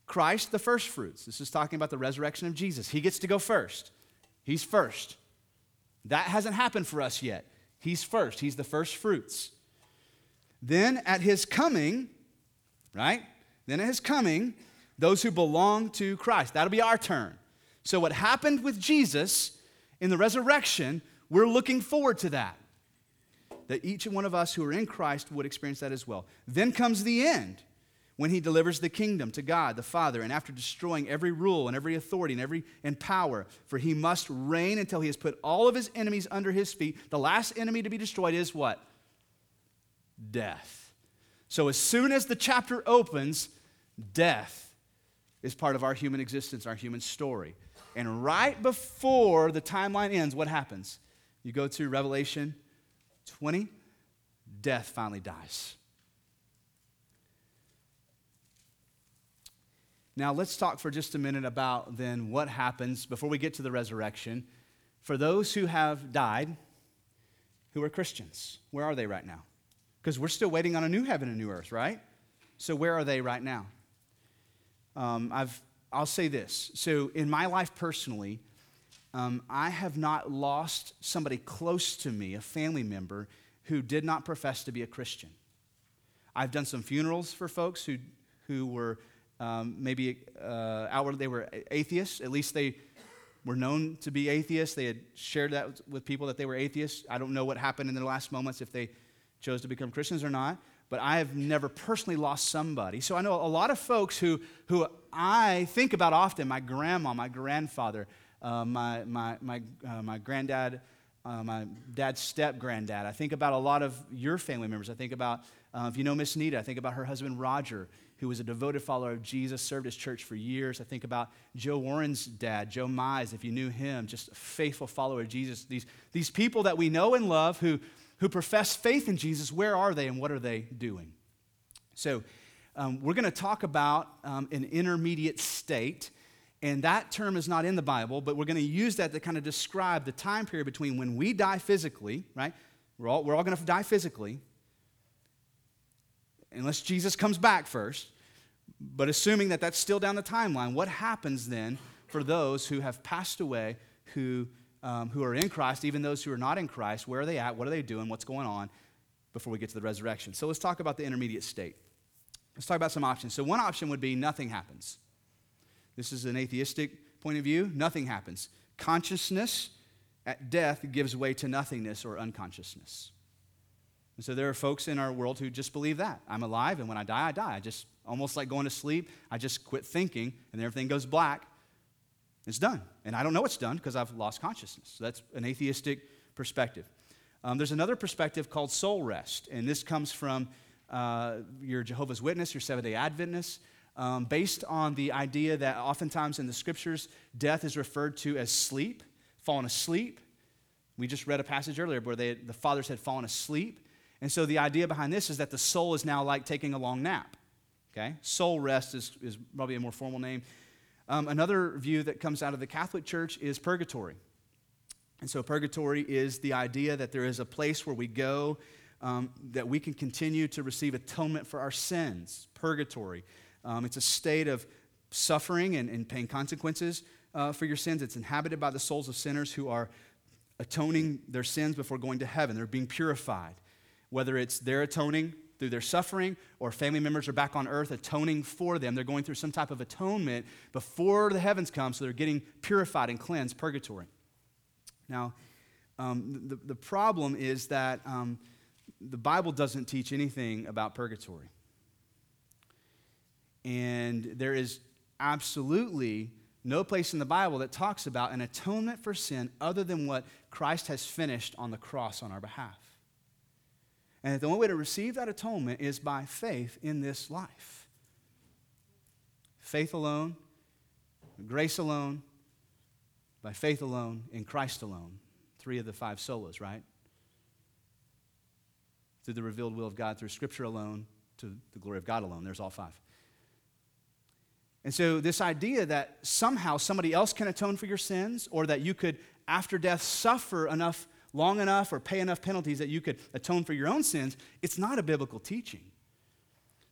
Christ, the first fruits. This is talking about the resurrection of Jesus. He gets to go first. He's first. That hasn't happened for us yet. He's first, He's the first fruits. Then at His coming, right? Then at His coming, those who belong to Christ. That'll be our turn. So, what happened with Jesus in the resurrection, we're looking forward to that. That each one of us who are in Christ would experience that as well. Then comes the end when he delivers the kingdom to God the Father, and after destroying every rule and every authority and every and power, for he must reign until he has put all of his enemies under his feet. The last enemy to be destroyed is what? Death. So as soon as the chapter opens, death is part of our human existence, our human story. And right before the timeline ends, what happens? You go to Revelation 20, death finally dies. Now, let's talk for just a minute about then what happens before we get to the resurrection for those who have died who are Christians. Where are they right now? Because we're still waiting on a new heaven and new earth, right? So, where are they right now? Um, I've, I'll say this. So, in my life personally, um, I have not lost somebody close to me, a family member, who did not profess to be a Christian. I've done some funerals for folks who, who were um, maybe uh, outwardly they were atheists. At least they were known to be atheists. They had shared that with people that they were atheists. I don't know what happened in their last moments if they chose to become Christians or not. But I have never personally lost somebody. So I know a lot of folks who, who I think about often my grandma, my grandfather, uh, my, my, my, uh, my granddad, uh, my dad's step granddad. I think about a lot of your family members. I think about, uh, if you know Miss Nita, I think about her husband Roger who was a devoted follower of Jesus, served his church for years. I think about Joe Warren's dad, Joe Mize, if you knew him, just a faithful follower of Jesus. These, these people that we know and love who, who profess faith in Jesus, where are they and what are they doing? So, um, we're going to talk about um, an intermediate state. And that term is not in the Bible, but we're going to use that to kind of describe the time period between when we die physically, right? We're all, we're all going to die physically, unless Jesus comes back first. But assuming that that's still down the timeline, what happens then for those who have passed away, who, um, who are in Christ, even those who are not in Christ? Where are they at? What are they doing? What's going on before we get to the resurrection? So let's talk about the intermediate state. Let's talk about some options. So, one option would be nothing happens. This is an atheistic point of view. Nothing happens. Consciousness at death gives way to nothingness or unconsciousness. And so there are folks in our world who just believe that. I'm alive, and when I die, I die. I just almost like going to sleep. I just quit thinking, and everything goes black. It's done. And I don't know it's done because I've lost consciousness. So that's an atheistic perspective. Um, there's another perspective called soul rest, and this comes from uh, your Jehovah's Witness, your Seventh day Adventist, um, based on the idea that oftentimes in the scriptures, death is referred to as sleep, falling asleep. We just read a passage earlier where they, the fathers had fallen asleep. And so the idea behind this is that the soul is now like taking a long nap. Okay? Soul rest is, is probably a more formal name. Um, another view that comes out of the Catholic Church is purgatory. And so, purgatory is the idea that there is a place where we go um, that we can continue to receive atonement for our sins. Purgatory. Um, it's a state of suffering and, and paying consequences uh, for your sins. It's inhabited by the souls of sinners who are atoning their sins before going to heaven. They're being purified. Whether it's their atoning through their suffering, or family members are back on earth atoning for them. They're going through some type of atonement before the heavens come, so they're getting purified and cleansed, purgatory. Now, um, the, the problem is that um, the Bible doesn't teach anything about purgatory. And there is absolutely no place in the Bible that talks about an atonement for sin other than what Christ has finished on the cross on our behalf. And the only way to receive that atonement is by faith in this life. Faith alone, grace alone, by faith alone, in Christ alone. Three of the five solas, right? Through the revealed will of God, through Scripture alone, to the glory of God alone. There's all five. And so, this idea that somehow somebody else can atone for your sins, or that you could, after death, suffer enough long enough or pay enough penalties that you could atone for your own sins, it's not a biblical teaching.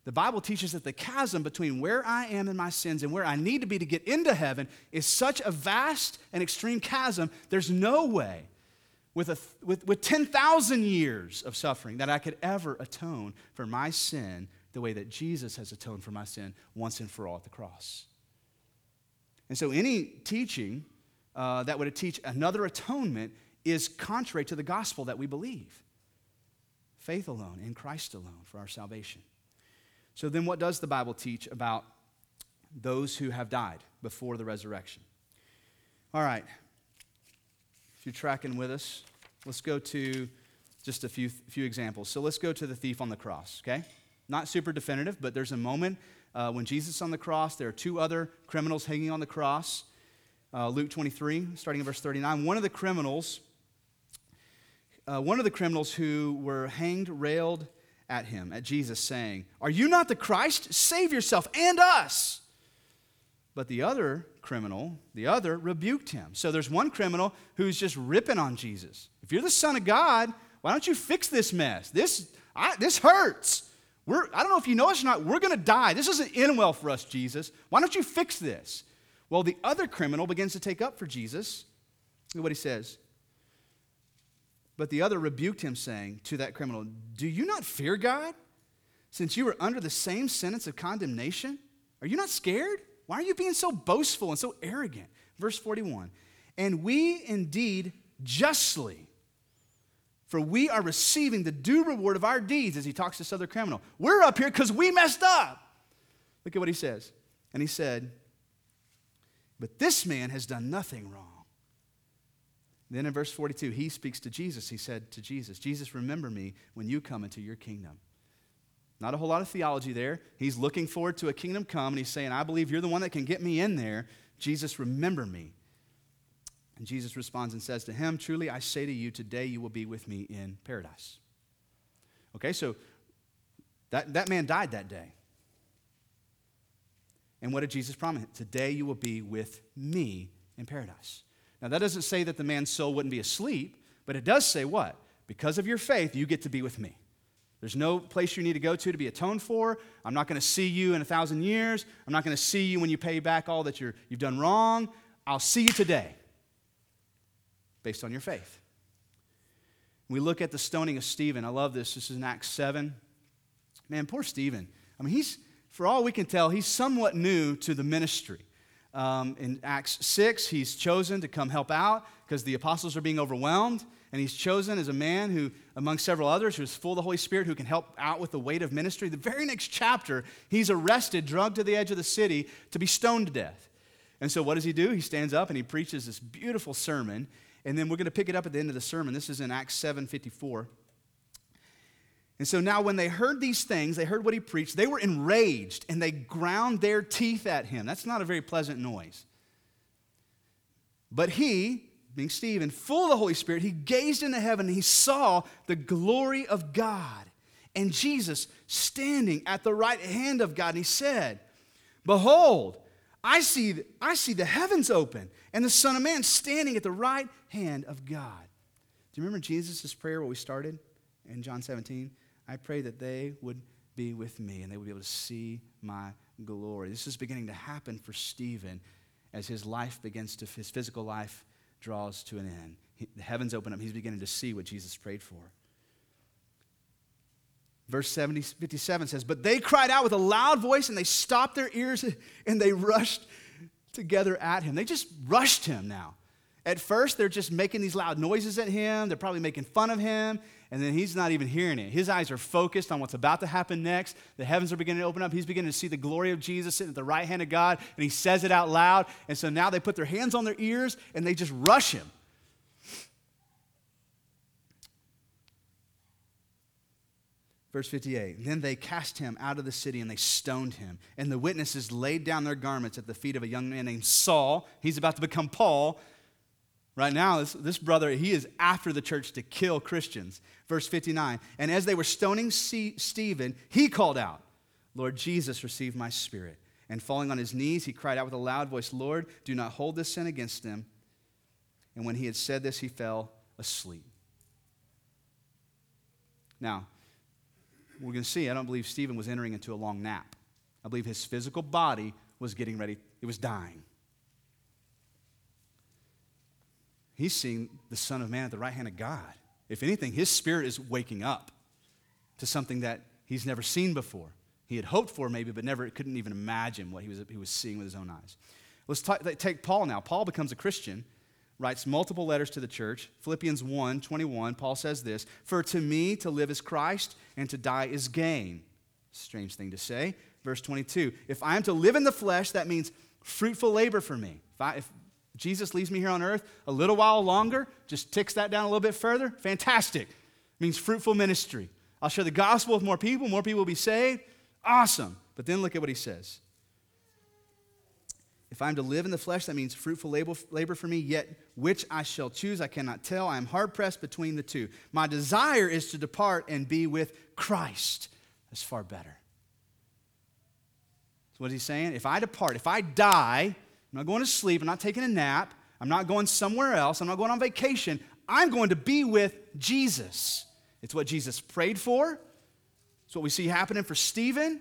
The Bible teaches that the chasm between where I am in my sins and where I need to be to get into heaven is such a vast and extreme chasm, there's no way with, a, with, with 10,000 years of suffering that I could ever atone for my sin the way that Jesus has atoned for my sin once and for all at the cross. And so, any teaching uh, that would teach another atonement is contrary to the gospel that we believe faith alone, in Christ alone for our salvation. So, then what does the Bible teach about those who have died before the resurrection? All right, if you're tracking with us, let's go to just a few, few examples. So let's go to the thief on the cross, okay? Not super definitive, but there's a moment uh, when Jesus is on the cross. There are two other criminals hanging on the cross. Uh, Luke 23, starting in verse 39. One of the criminals, uh, one of the criminals who were hanged railed at him, at Jesus, saying, Are you not the Christ? Save yourself and us. But the other criminal, the other, rebuked him. So there's one criminal who's just ripping on Jesus. If you're the Son of God, why don't you fix this mess? This, I, this hurts. We're, I don't know if you know us or not, we're going to die. This isn't end well for us, Jesus. Why don't you fix this? Well, the other criminal begins to take up for Jesus. Look at what he says. But the other rebuked him, saying to that criminal, Do you not fear God, since you are under the same sentence of condemnation? Are you not scared? Why are you being so boastful and so arrogant? Verse 41 And we indeed justly, for we are receiving the due reward of our deeds, as he talks to this other criminal. We're up here because we messed up. Look at what he says. And he said, But this man has done nothing wrong. Then in verse 42, he speaks to Jesus. He said to Jesus, Jesus, remember me when you come into your kingdom. Not a whole lot of theology there. He's looking forward to a kingdom come, and he's saying, I believe you're the one that can get me in there. Jesus, remember me. And Jesus responds and says to him, Truly I say to you, today you will be with me in paradise. Okay, so that, that man died that day. And what did Jesus promise? Today you will be with me in paradise. Now, that doesn't say that the man's soul wouldn't be asleep, but it does say what? Because of your faith, you get to be with me. There's no place you need to go to to be atoned for. I'm not going to see you in a thousand years. I'm not going to see you when you pay back all that you have done wrong. I'll see you today based on your faith. We look at the stoning of Stephen. I love this. This is in Acts 7. Man, poor Stephen. I mean, he's, for all we can tell, he's somewhat new to the ministry. Um, in Acts 6, he's chosen to come help out because the apostles are being overwhelmed and he's chosen as a man who, among several others, who is full of the Holy Spirit, who can help out with the weight of ministry. The very next chapter, he's arrested, drugged to the edge of the city to be stoned to death. And so, what does he do? He stands up and he preaches this beautiful sermon. And then we're going to pick it up at the end of the sermon. This is in Acts 7 54. And so now, when they heard these things, they heard what he preached, they were enraged and they ground their teeth at him. That's not a very pleasant noise. But he, being Stephen, full of the Holy Spirit, he gazed into heaven and he saw the glory of God and Jesus standing at the right hand of God. And he said, Behold, I see, I see the heavens open and the Son of Man standing at the right hand of God. Do you remember Jesus' prayer, what we started in John 17? I pray that they would be with me and they would be able to see my glory. This is beginning to happen for Stephen as his life begins to, his physical life draws to an end. He, the heavens open up. He's beginning to see what Jesus prayed for. Verse 70, 57 says, But they cried out with a loud voice and they stopped their ears [LAUGHS] and they rushed together at him. They just rushed him now. At first, they're just making these loud noises at him. They're probably making fun of him. And then he's not even hearing it. His eyes are focused on what's about to happen next. The heavens are beginning to open up. He's beginning to see the glory of Jesus sitting at the right hand of God. And he says it out loud. And so now they put their hands on their ears and they just rush him. Verse 58 Then they cast him out of the city and they stoned him. And the witnesses laid down their garments at the feet of a young man named Saul. He's about to become Paul. Right now, this, this brother, he is after the church to kill Christians. Verse 59 And as they were stoning C- Stephen, he called out, Lord Jesus, receive my spirit. And falling on his knees, he cried out with a loud voice, Lord, do not hold this sin against them. And when he had said this, he fell asleep. Now, we're going to see, I don't believe Stephen was entering into a long nap. I believe his physical body was getting ready, it was dying. He's seeing the Son of Man at the right hand of God. If anything, his spirit is waking up to something that he's never seen before. He had hoped for maybe, but never couldn't even imagine what he was, he was seeing with his own eyes. Let's take Paul now. Paul becomes a Christian, writes multiple letters to the church. Philippians 1 21, Paul says this For to me to live is Christ, and to die is gain. Strange thing to say. Verse 22 If I am to live in the flesh, that means fruitful labor for me. If, I, if Jesus leaves me here on earth a little while longer, just ticks that down a little bit further, fantastic. It means fruitful ministry. I'll share the gospel with more people, more people will be saved. Awesome. But then look at what he says. If I'm to live in the flesh, that means fruitful labor for me, yet which I shall choose, I cannot tell. I am hard pressed between the two. My desire is to depart and be with Christ. That's far better. So, what is he saying? If I depart, if I die, I'm not going to sleep, I'm not taking a nap, I'm not going somewhere else, I'm not going on vacation, I'm going to be with Jesus. It's what Jesus prayed for, it's what we see happening for Stephen.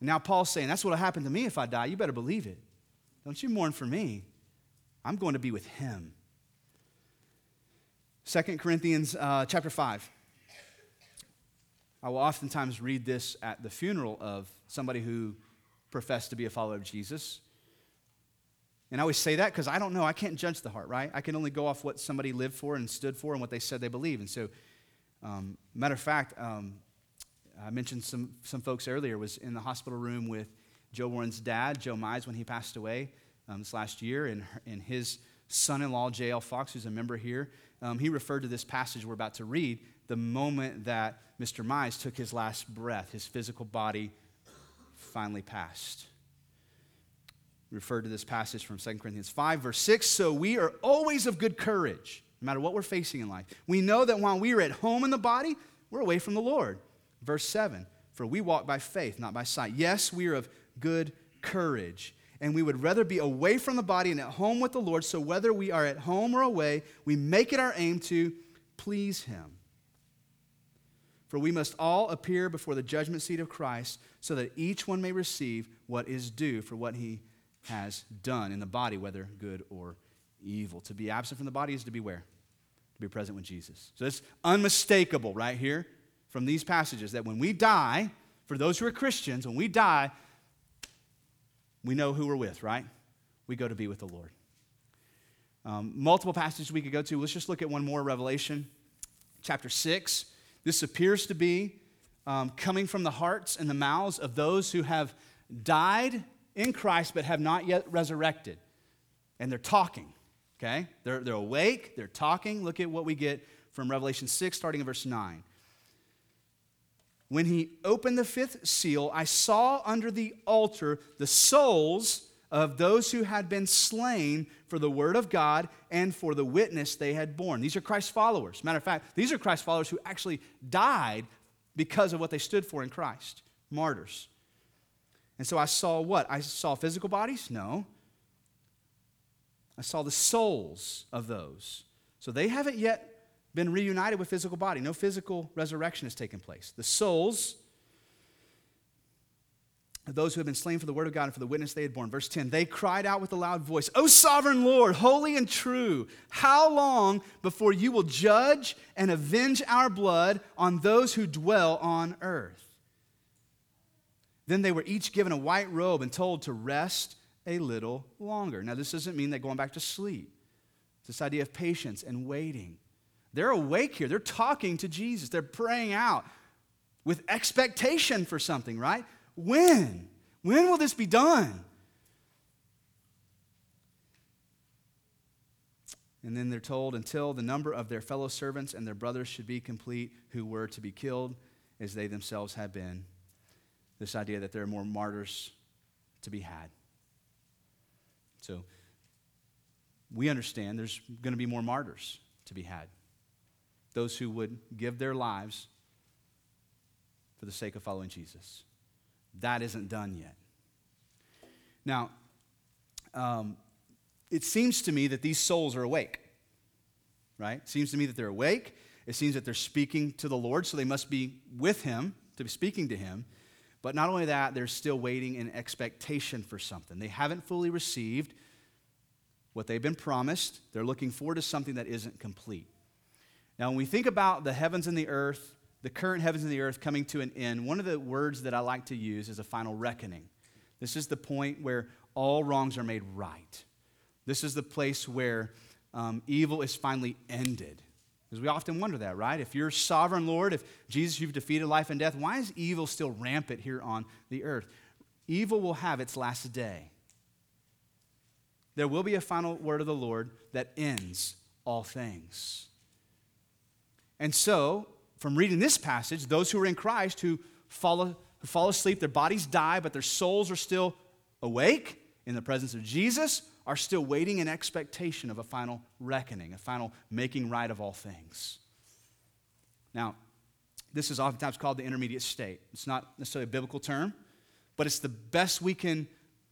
And now Paul's saying, That's what will happen to me if I die. You better believe it. Don't you mourn for me. I'm going to be with him. 2 Corinthians uh, chapter 5. I will oftentimes read this at the funeral of somebody who professed to be a follower of Jesus. And I always say that because I don't know. I can't judge the heart, right? I can only go off what somebody lived for and stood for and what they said they believe. And so, um, matter of fact, um, I mentioned some, some folks earlier was in the hospital room with Joe Warren's dad, Joe Mize, when he passed away um, this last year, and, and his son-in-law, J.L. Fox, who's a member here, um, he referred to this passage we're about to read the moment that Mr. Mize took his last breath, his physical body finally passed. We referred to this passage from 2 Corinthians 5, verse 6. So we are always of good courage, no matter what we're facing in life. We know that while we are at home in the body, we're away from the Lord. Verse 7 For we walk by faith, not by sight. Yes, we are of good courage. And we would rather be away from the body and at home with the Lord. So whether we are at home or away, we make it our aim to please Him. For we must all appear before the judgment seat of Christ, so that each one may receive what is due for what he has done in the body, whether good or evil. To be absent from the body is to be where? To be present with Jesus. So it's unmistakable right here from these passages that when we die, for those who are Christians, when we die, we know who we're with, right? We go to be with the Lord. Um, multiple passages we could go to. Let's just look at one more Revelation chapter 6. This appears to be um, coming from the hearts and the mouths of those who have died in Christ but have not yet resurrected. And they're talking, okay? They're, they're awake, they're talking. Look at what we get from Revelation 6, starting in verse 9. When he opened the fifth seal, I saw under the altar the souls of those who had been slain for the word of God and for the witness they had borne. These are Christ's followers. Matter of fact, these are Christ's followers who actually died because of what they stood for in Christ martyrs. And so I saw what? I saw physical bodies? No. I saw the souls of those. So they haven't yet been reunited with physical body. No physical resurrection has taken place. The souls of those who have been slain for the word of God and for the witness they had borne. Verse 10 They cried out with a loud voice, O sovereign Lord, holy and true, how long before you will judge and avenge our blood on those who dwell on earth? Then they were each given a white robe and told to rest a little longer. Now, this doesn't mean they're going back to sleep. It's this idea of patience and waiting. They're awake here. They're talking to Jesus. They're praying out with expectation for something, right? When? When will this be done? And then they're told until the number of their fellow servants and their brothers should be complete who were to be killed as they themselves have been. This idea that there are more martyrs to be had. So we understand there's going to be more martyrs to be had those who would give their lives for the sake of following Jesus. That isn't done yet. Now, um, it seems to me that these souls are awake, right? It seems to me that they're awake. It seems that they're speaking to the Lord, so they must be with Him, to be speaking to Him. But not only that, they're still waiting in expectation for something. They haven't fully received what they've been promised. They're looking forward to something that isn't complete. Now, when we think about the heavens and the earth, the current heavens and the earth coming to an end, one of the words that I like to use is a final reckoning. This is the point where all wrongs are made right. This is the place where um, evil is finally ended. Because we often wonder that, right? If you're sovereign Lord, if Jesus, you've defeated life and death, why is evil still rampant here on the earth? Evil will have its last day. There will be a final word of the Lord that ends all things. And so, from reading this passage, those who are in Christ who fall, who fall asleep, their bodies die, but their souls are still awake in the presence of Jesus, are still waiting in expectation of a final reckoning, a final making right of all things. Now, this is oftentimes called the intermediate state. It's not necessarily a biblical term, but it's the best we can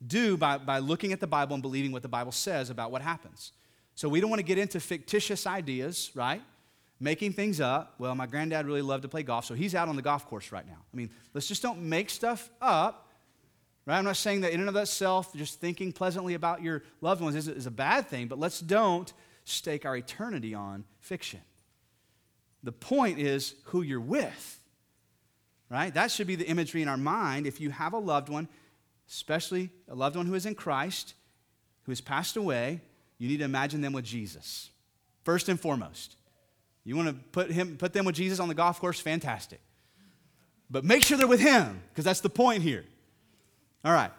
do by, by looking at the Bible and believing what the Bible says about what happens. So we don't want to get into fictitious ideas, right? Making things up. Well, my granddad really loved to play golf, so he's out on the golf course right now. I mean, let's just don't make stuff up Right? I'm not saying that in and of itself, just thinking pleasantly about your loved ones is, is a bad thing, but let's don't stake our eternity on fiction. The point is who you're with. Right? That should be the imagery in our mind. If you have a loved one, especially a loved one who is in Christ, who has passed away, you need to imagine them with Jesus. First and foremost. You want to put him put them with Jesus on the golf course, fantastic. But make sure they're with him, because that's the point here. All right.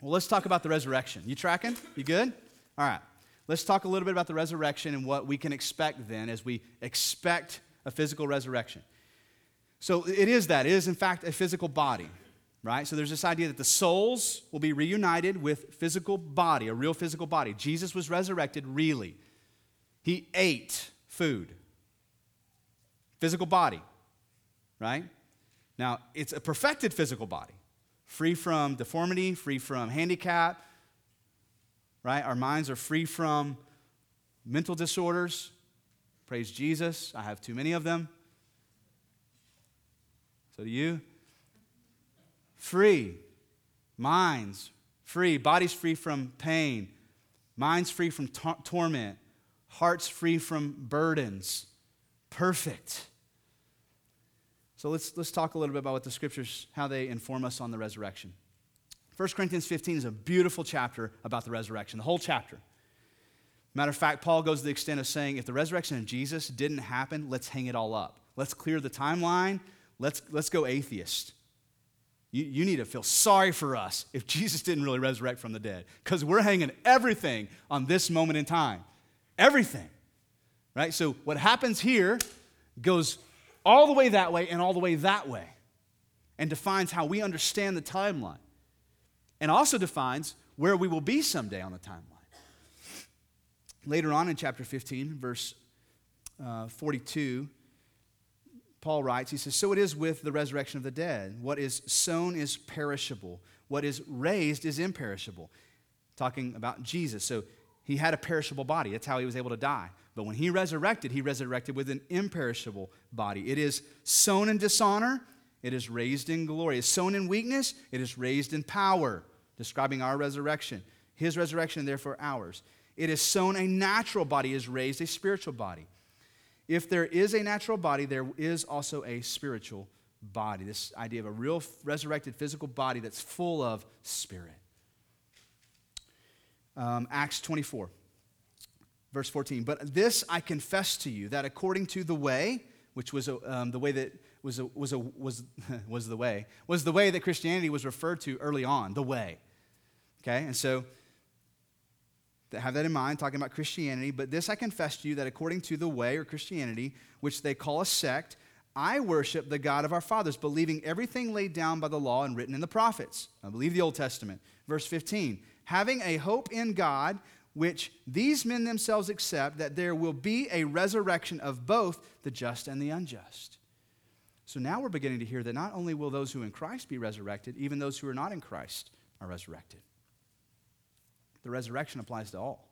Well, let's talk about the resurrection. You tracking? You good? All right. Let's talk a little bit about the resurrection and what we can expect then as we expect a physical resurrection. So it is that. It is, in fact, a physical body, right? So there's this idea that the souls will be reunited with physical body, a real physical body. Jesus was resurrected really. He ate food, physical body, right? Now, it's a perfected physical body free from deformity, free from handicap, right? Our minds are free from mental disorders. Praise Jesus. I have too many of them. So do you. Free. Minds free. Bodies free from pain. Minds free from torment. Hearts free from burdens. Perfect. So let's, let's talk a little bit about what the scriptures, how they inform us on the resurrection. 1 Corinthians 15 is a beautiful chapter about the resurrection, the whole chapter. Matter of fact, Paul goes to the extent of saying if the resurrection of Jesus didn't happen, let's hang it all up. Let's clear the timeline. Let's, let's go atheist. You, you need to feel sorry for us if [LAUGHS] Jesus didn't really resurrect from the dead because we're hanging everything on this moment in time. Everything. Right? So what happens here goes all the way that way and all the way that way, and defines how we understand the timeline, and also defines where we will be someday on the timeline. Later on in chapter 15, verse uh, 42, Paul writes, he says, So it is with the resurrection of the dead. What is sown is perishable, what is raised is imperishable. Talking about Jesus. So he had a perishable body. That's how he was able to die. But when he resurrected, he resurrected with an imperishable body. It is sown in dishonor, it is raised in glory. It is sown in weakness, it is raised in power, describing our resurrection. His resurrection, therefore ours. It is sown a natural body, is raised a spiritual body. If there is a natural body, there is also a spiritual body. This idea of a real resurrected physical body that's full of spirit. Um, Acts 24. Verse 14, but this I confess to you that according to the way, which was um, the way that was, was, was, [LAUGHS] was the way, was the way that Christianity was referred to early on, the way. Okay, and so have that in mind, talking about Christianity. But this I confess to you that according to the way or Christianity, which they call a sect, I worship the God of our fathers, believing everything laid down by the law and written in the prophets. I believe the Old Testament. Verse 15, having a hope in God which these men themselves accept that there will be a resurrection of both the just and the unjust. So now we're beginning to hear that not only will those who in Christ be resurrected, even those who are not in Christ are resurrected. The resurrection applies to all.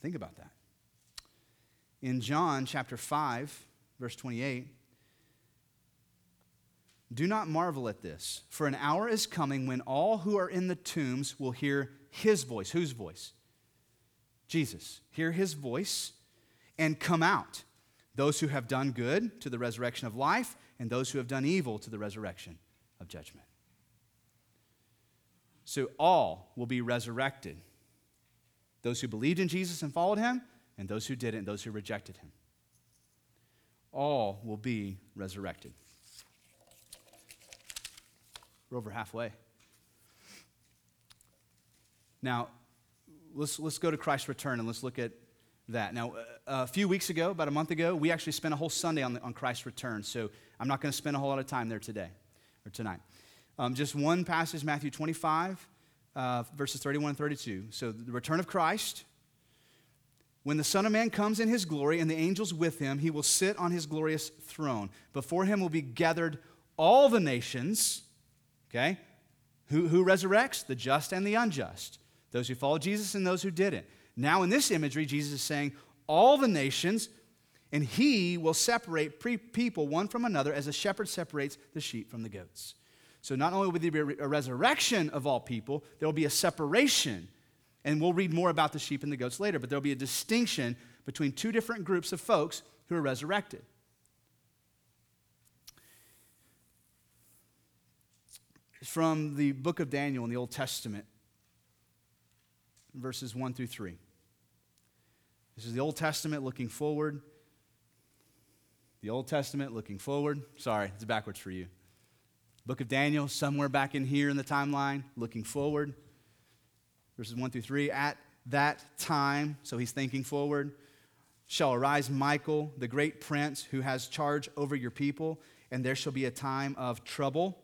Think about that. In John chapter 5, verse 28, Do not marvel at this, for an hour is coming when all who are in the tombs will hear his voice. Whose voice? Jesus. Hear his voice and come out. Those who have done good to the resurrection of life, and those who have done evil to the resurrection of judgment. So all will be resurrected those who believed in Jesus and followed him, and those who didn't, those who rejected him. All will be resurrected. We're over halfway. Now, let's, let's go to Christ's return and let's look at that. Now, a few weeks ago, about a month ago, we actually spent a whole Sunday on, the, on Christ's return, so I'm not going to spend a whole lot of time there today or tonight. Um, just one passage, Matthew 25, uh, verses 31 and 32. So, the return of Christ. When the Son of Man comes in his glory and the angels with him, he will sit on his glorious throne. Before him will be gathered all the nations. Okay? Who, who resurrects? The just and the unjust. Those who follow Jesus and those who didn't. Now, in this imagery, Jesus is saying, all the nations, and he will separate people one from another as a shepherd separates the sheep from the goats. So not only will there be a resurrection of all people, there will be a separation. And we'll read more about the sheep and the goats later, but there'll be a distinction between two different groups of folks who are resurrected. From the book of Daniel in the Old Testament, verses 1 through 3. This is the Old Testament looking forward. The Old Testament looking forward. Sorry, it's backwards for you. Book of Daniel, somewhere back in here in the timeline, looking forward. Verses 1 through 3. At that time, so he's thinking forward, shall arise Michael, the great prince, who has charge over your people, and there shall be a time of trouble,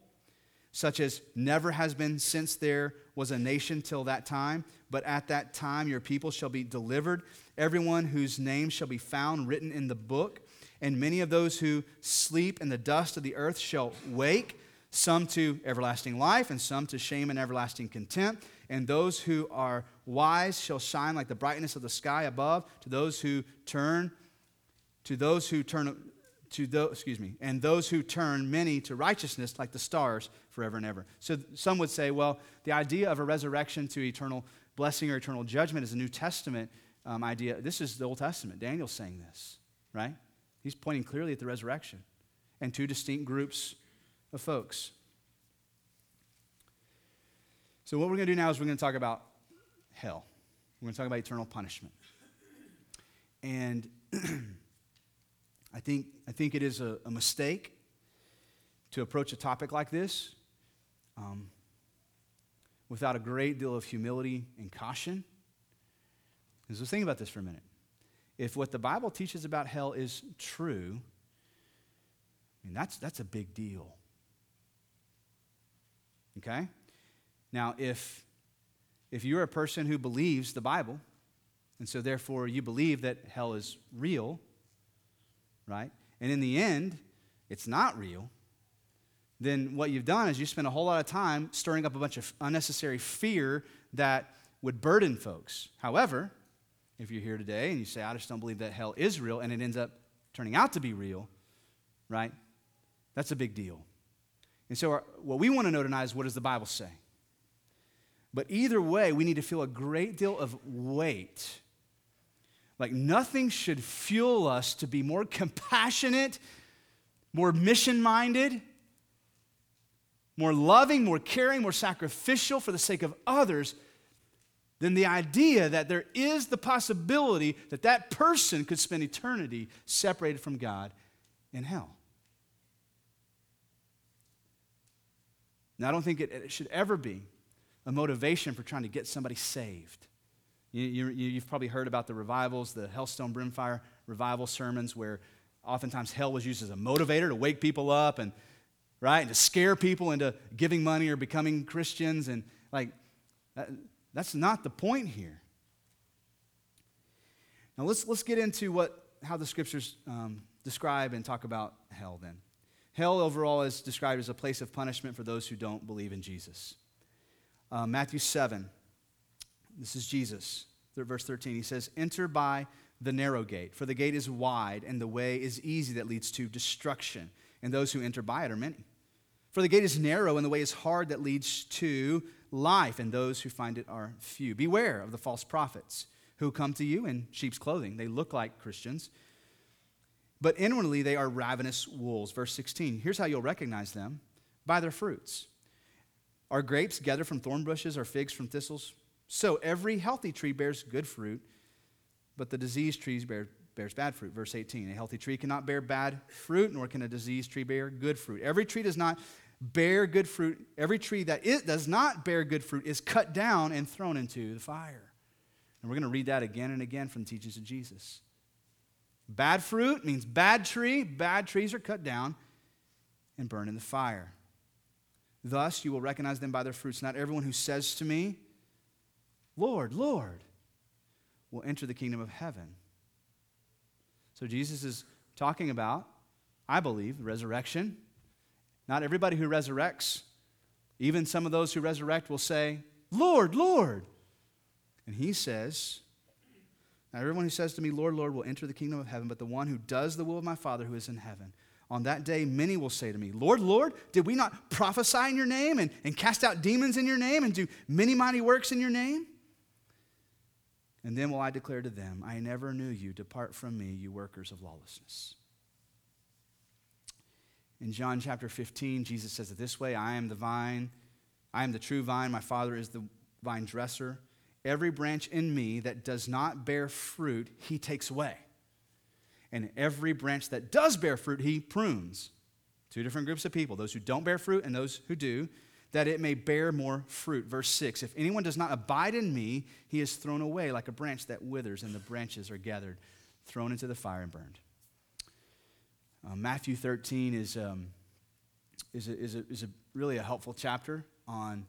such as never has been since there was a nation till that time. But at that time your people shall be delivered, everyone whose name shall be found written in the book. And many of those who sleep in the dust of the earth shall wake some to everlasting life, and some to shame and everlasting contempt. And those who are wise shall shine like the brightness of the sky above. To those who turn, to those who turn, to those, excuse me, and those who turn many to righteousness like the stars forever and ever. So some would say, well, the idea of a resurrection to eternal blessing or eternal judgment is a New Testament um, idea. This is the Old Testament. Daniel's saying this, right? He's pointing clearly at the resurrection and two distinct groups of folks. So, what we're going to do now is we're going to talk about hell. We're going to talk about eternal punishment. And [CLEARS THROAT] I, think, I think it is a, a, mistake to approach a topic like this um, without a great deal of humility and caution. Because let's think about this for a minute. If what the Bible teaches about hell is true, I mean, that's, that's a big deal. Okay? Now, if, if you're a person who believes the Bible, and so therefore you believe that hell is real, right? And in the end, it's not real, then what you've done is you spend a whole lot of time stirring up a bunch of unnecessary fear that would burden folks. However, if you're here today and you say, I just don't believe that hell is real, and it ends up turning out to be real, right? That's a big deal. And so, our, what we want to know tonight is what does the Bible say? But either way, we need to feel a great deal of weight. Like nothing should fuel us to be more compassionate, more mission minded, more loving, more caring, more sacrificial for the sake of others than the idea that there is the possibility that that person could spend eternity separated from God in hell. Now, I don't think it, it should ever be a motivation for trying to get somebody saved. You, you, you've probably heard about the revivals, the Hellstone Brimfire revival sermons, where oftentimes hell was used as a motivator to wake people up and right and to scare people into giving money or becoming Christians. And like, that, that's not the point here. Now let's let's get into what how the scriptures um, describe and talk about hell. Then, hell overall is described as a place of punishment for those who don't believe in Jesus. Uh, Matthew seven. This is Jesus, verse thirteen. He says, "Enter by the narrow gate, for the gate is wide and the way is easy that leads to destruction, and those who enter by it are many." For the gate is narrow and the way is hard that leads to life, and those who find it are few. Beware of the false prophets who come to you in sheep's clothing. They look like Christians, but inwardly they are ravenous wolves. Verse 16. Here's how you'll recognize them by their fruits. Are grapes gathered from thorn bushes or figs from thistles? So every healthy tree bears good fruit, but the diseased tree bear, bears bad fruit. Verse 18. A healthy tree cannot bear bad fruit, nor can a diseased tree bear good fruit. Every tree does not bear good fruit, every tree that it does not bear good fruit is cut down and thrown into the fire. And we're going to read that again and again from the teachings of Jesus. Bad fruit means bad tree. Bad trees are cut down and burned in the fire. Thus, you will recognize them by their fruits. Not everyone who says to me, Lord, Lord, will enter the kingdom of heaven. So, Jesus is talking about, I believe, resurrection not everybody who resurrects, even some of those who resurrect, will say, Lord, Lord. And he says, Now everyone who says to me, Lord, Lord, will enter the kingdom of heaven, but the one who does the will of my Father who is in heaven. On that day, many will say to me, Lord, Lord, did we not prophesy in your name and, and cast out demons in your name and do many mighty works in your name? And then will I declare to them, I never knew you. Depart from me, you workers of lawlessness. In John chapter 15, Jesus says it this way I am the vine, I am the true vine, my Father is the vine dresser. Every branch in me that does not bear fruit, he takes away. And every branch that does bear fruit, he prunes. Two different groups of people those who don't bear fruit and those who do, that it may bear more fruit. Verse 6 If anyone does not abide in me, he is thrown away like a branch that withers, and the branches are gathered, thrown into the fire, and burned. Uh, Matthew 13 is, um, is, a, is, a, is a really a helpful chapter on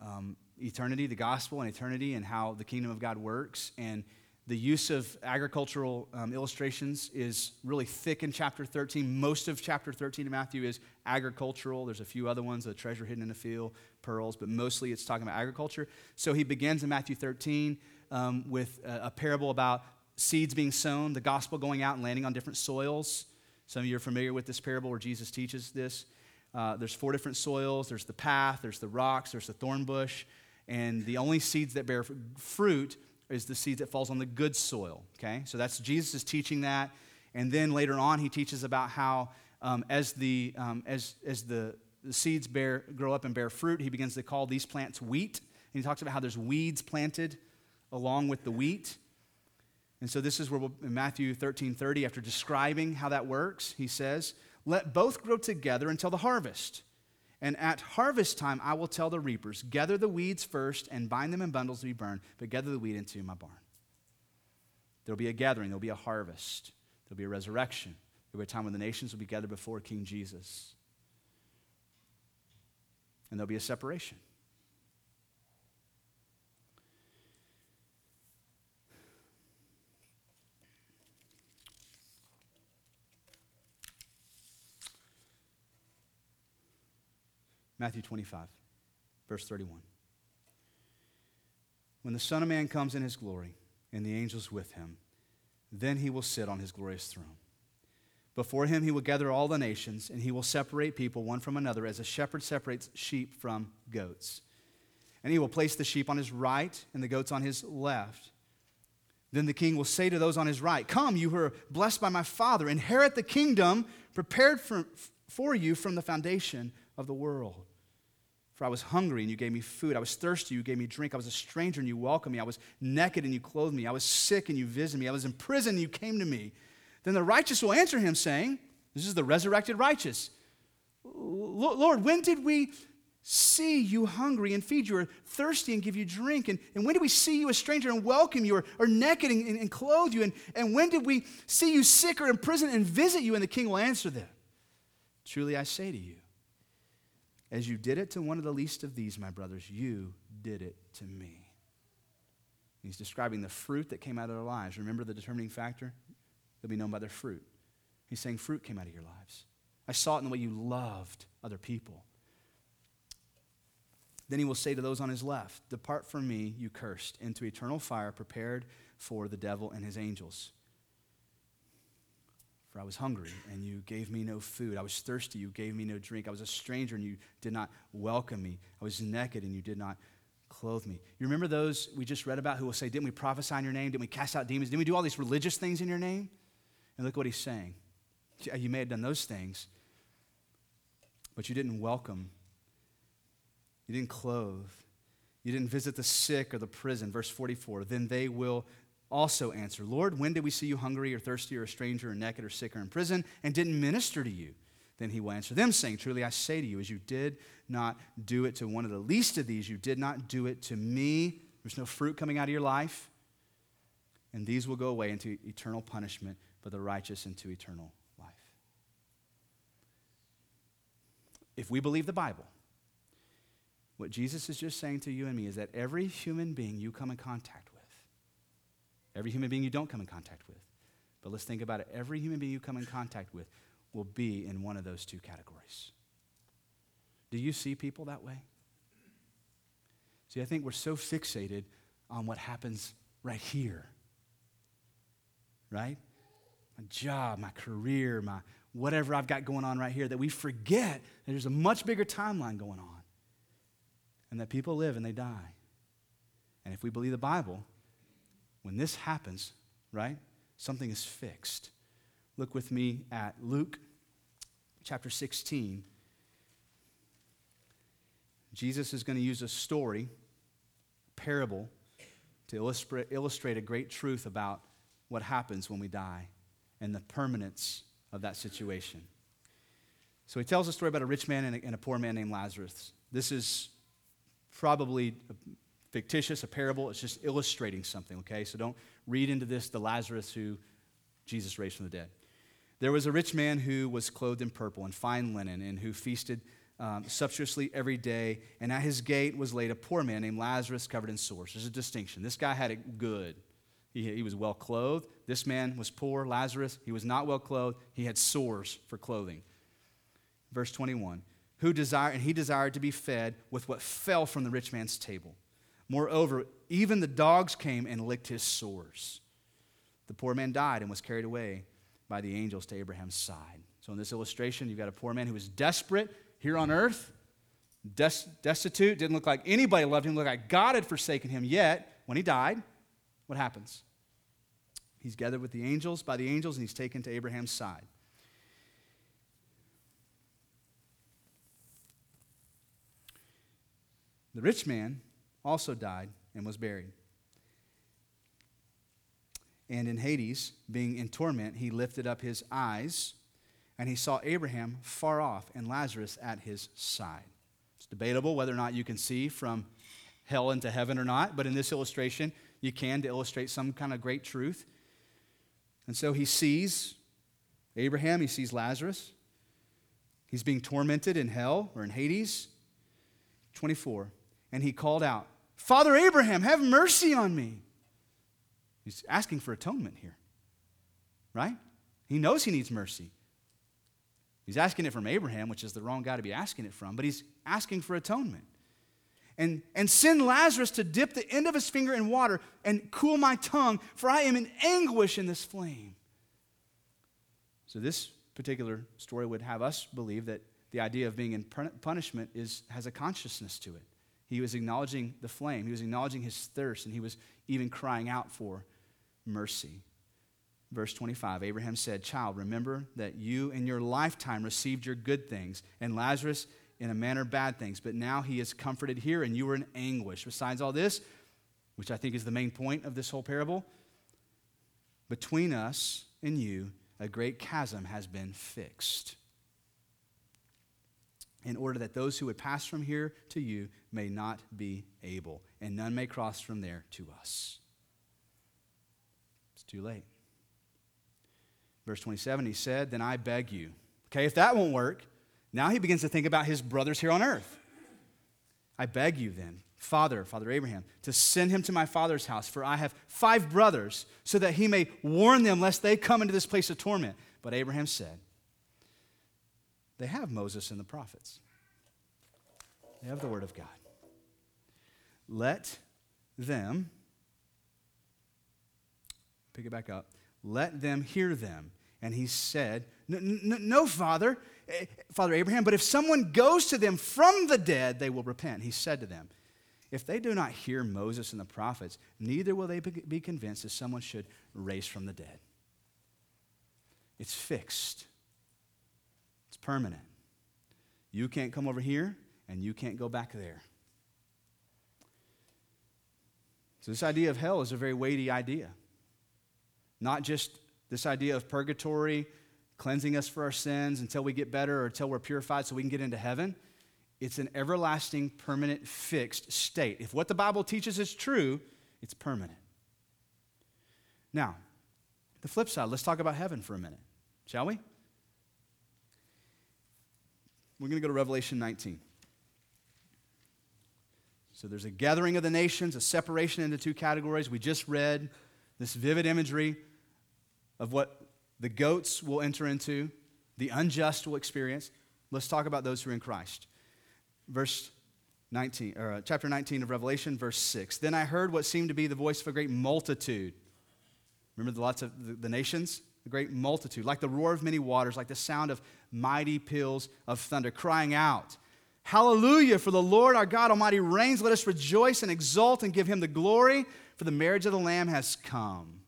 um, eternity, the gospel and eternity, and how the kingdom of God works. And the use of agricultural um, illustrations is really thick in chapter 13. Most of chapter 13 of Matthew is agricultural. There's a few other ones, a treasure hidden in a field, pearls, but mostly it's talking about agriculture. So he begins in Matthew 13 um, with a, a parable about seeds being sown, the gospel going out and landing on different soils. Some of you are familiar with this parable where Jesus teaches this. Uh, there's four different soils there's the path, there's the rocks, there's the thorn bush, and the only seeds that bear fruit is the seeds that falls on the good soil. Okay, so that's Jesus is teaching that, and then later on he teaches about how um, as the um, as as the, the seeds bear grow up and bear fruit, he begins to call these plants wheat, and he talks about how there's weeds planted along with the wheat. And so this is where we'll, in Matthew 13 30, after describing how that works, he says, Let both grow together until the harvest. And at harvest time, I will tell the reapers, Gather the weeds first and bind them in bundles to be burned, but gather the wheat into my barn. There'll be a gathering, there'll be a harvest, there'll be a resurrection. There'll be a time when the nations will be gathered before King Jesus. And there'll be a separation. Matthew 25, verse 31. When the Son of Man comes in his glory and the angels with him, then he will sit on his glorious throne. Before him he will gather all the nations, and he will separate people one from another as a shepherd separates sheep from goats. And he will place the sheep on his right and the goats on his left. Then the king will say to those on his right, Come, you who are blessed by my Father, inherit the kingdom prepared for, for you from the foundation of the world. For I was hungry and you gave me food. I was thirsty, you gave me drink. I was a stranger and you welcomed me. I was naked and you clothed me. I was sick and you visited me. I was in prison and you came to me. Then the righteous will answer him, saying, This is the resurrected righteous. Lord, when did we see you hungry and feed you, or thirsty and give you drink? And, and when did we see you a stranger and welcome you, or, or naked and, and, and clothe you? And, and when did we see you sick or in prison and visit you? And the king will answer them Truly I say to you, as you did it to one of the least of these, my brothers, you did it to me. He's describing the fruit that came out of their lives. Remember the determining factor? They'll be known by their fruit. He's saying fruit came out of your lives. I saw it in the way you loved other people. Then he will say to those on his left, Depart from me, you cursed, into eternal fire prepared for the devil and his angels. For I was hungry, and you gave me no food. I was thirsty, you gave me no drink. I was a stranger, and you did not welcome me. I was naked, and you did not clothe me. You remember those we just read about who will say, Didn't we prophesy in your name? Didn't we cast out demons? Didn't we do all these religious things in your name? And look what he's saying. You may have done those things, but you didn't welcome, you didn't clothe, you didn't visit the sick or the prison. Verse 44 Then they will also answer, Lord, when did we see you hungry or thirsty or a stranger or naked or sick or in prison and didn't minister to you? Then he will answer them, saying, Truly I say to you, as you did not do it to one of the least of these, you did not do it to me. There's no fruit coming out of your life. And these will go away into eternal punishment, but the righteous into eternal life. If we believe the Bible, what Jesus is just saying to you and me is that every human being you come in contact with, every human being you don't come in contact with, but let's think about it every human being you come in contact with will be in one of those two categories. Do you see people that way? See, I think we're so fixated on what happens right here, right? My job, my career, my whatever I've got going on right here, that we forget that there's a much bigger timeline going on and that people live and they die. And if we believe the Bible, when this happens, right, something is fixed. Look with me at Luke chapter 16. Jesus is going to use a story, parable, to illustrate, illustrate a great truth about what happens when we die and the permanence of that situation. So he tells a story about a rich man and a, and a poor man named Lazarus. This is probably fictitious, a parable. It's just illustrating something, okay? So don't read into this the Lazarus who Jesus raised from the dead. There was a rich man who was clothed in purple and fine linen and who feasted um, sumptuously every day. And at his gate was laid a poor man named Lazarus covered in sores. There's a distinction. This guy had it good. He, he was well clothed. This man was poor. Lazarus, he was not well clothed. He had sores for clothing. Verse 21 who desired, and he desired to be fed with what fell from the rich man's table. Moreover, even the dogs came and licked his sores. The poor man died and was carried away by the angels to Abraham's side. So, in this illustration, you've got a poor man who was desperate here on earth, des- destitute, didn't look like anybody loved him, looked like God had forsaken him. Yet, when he died, what happens? He's gathered with the angels, by the angels, and he's taken to Abraham's side. The rich man also died and was buried. And in Hades, being in torment, he lifted up his eyes and he saw Abraham far off and Lazarus at his side. It's debatable whether or not you can see from hell into heaven or not, but in this illustration, you can to illustrate some kind of great truth. And so he sees Abraham, he sees Lazarus. He's being tormented in hell or in Hades. 24 and he called out, Father Abraham, have mercy on me. He's asking for atonement here, right? He knows he needs mercy. He's asking it from Abraham, which is the wrong guy to be asking it from, but he's asking for atonement. And, and send Lazarus to dip the end of his finger in water and cool my tongue, for I am in anguish in this flame. So, this particular story would have us believe that the idea of being in punishment is, has a consciousness to it. He was acknowledging the flame, he was acknowledging his thirst, and he was even crying out for mercy. Verse 25 Abraham said, Child, remember that you in your lifetime received your good things, and Lazarus in a manner bad things, but now he is comforted here, and you are in anguish. Besides all this, which I think is the main point of this whole parable, between us and you, a great chasm has been fixed in order that those who would pass from here to you may not be able, and none may cross from there to us. It's too late. Verse 27, he said, Then I beg you. Okay, if that won't work, now he begins to think about his brothers here on earth. I beg you then, Father, Father Abraham, to send him to my father's house, for I have five brothers, so that he may warn them lest they come into this place of torment. But Abraham said, they have Moses and the prophets, they have the Word of God. Let them, pick it back up, let them hear them. And he said, No, Father, eh, Father Abraham, but if someone goes to them from the dead, they will repent. He said to them, If they do not hear Moses and the prophets, neither will they be convinced that someone should raise from the dead. It's fixed, it's permanent. You can't come over here, and you can't go back there. So, this idea of hell is a very weighty idea. Not just this idea of purgatory, cleansing us for our sins until we get better or until we're purified so we can get into heaven. It's an everlasting, permanent, fixed state. If what the Bible teaches is true, it's permanent. Now, the flip side, let's talk about heaven for a minute, shall we? We're going to go to Revelation 19. So there's a gathering of the nations, a separation into two categories. We just read this vivid imagery of what the goats will enter into, the unjust will experience. Let's talk about those who are in Christ. Verse 19, or uh, chapter 19 of Revelation, verse 6. Then I heard what seemed to be the voice of a great multitude. Remember the lots of the, the nations? A great multitude, like the roar of many waters, like the sound of mighty peals of thunder, crying out Hallelujah, for the Lord our God Almighty reigns. Let us rejoice and exult and give him the glory, for the marriage of the Lamb has come.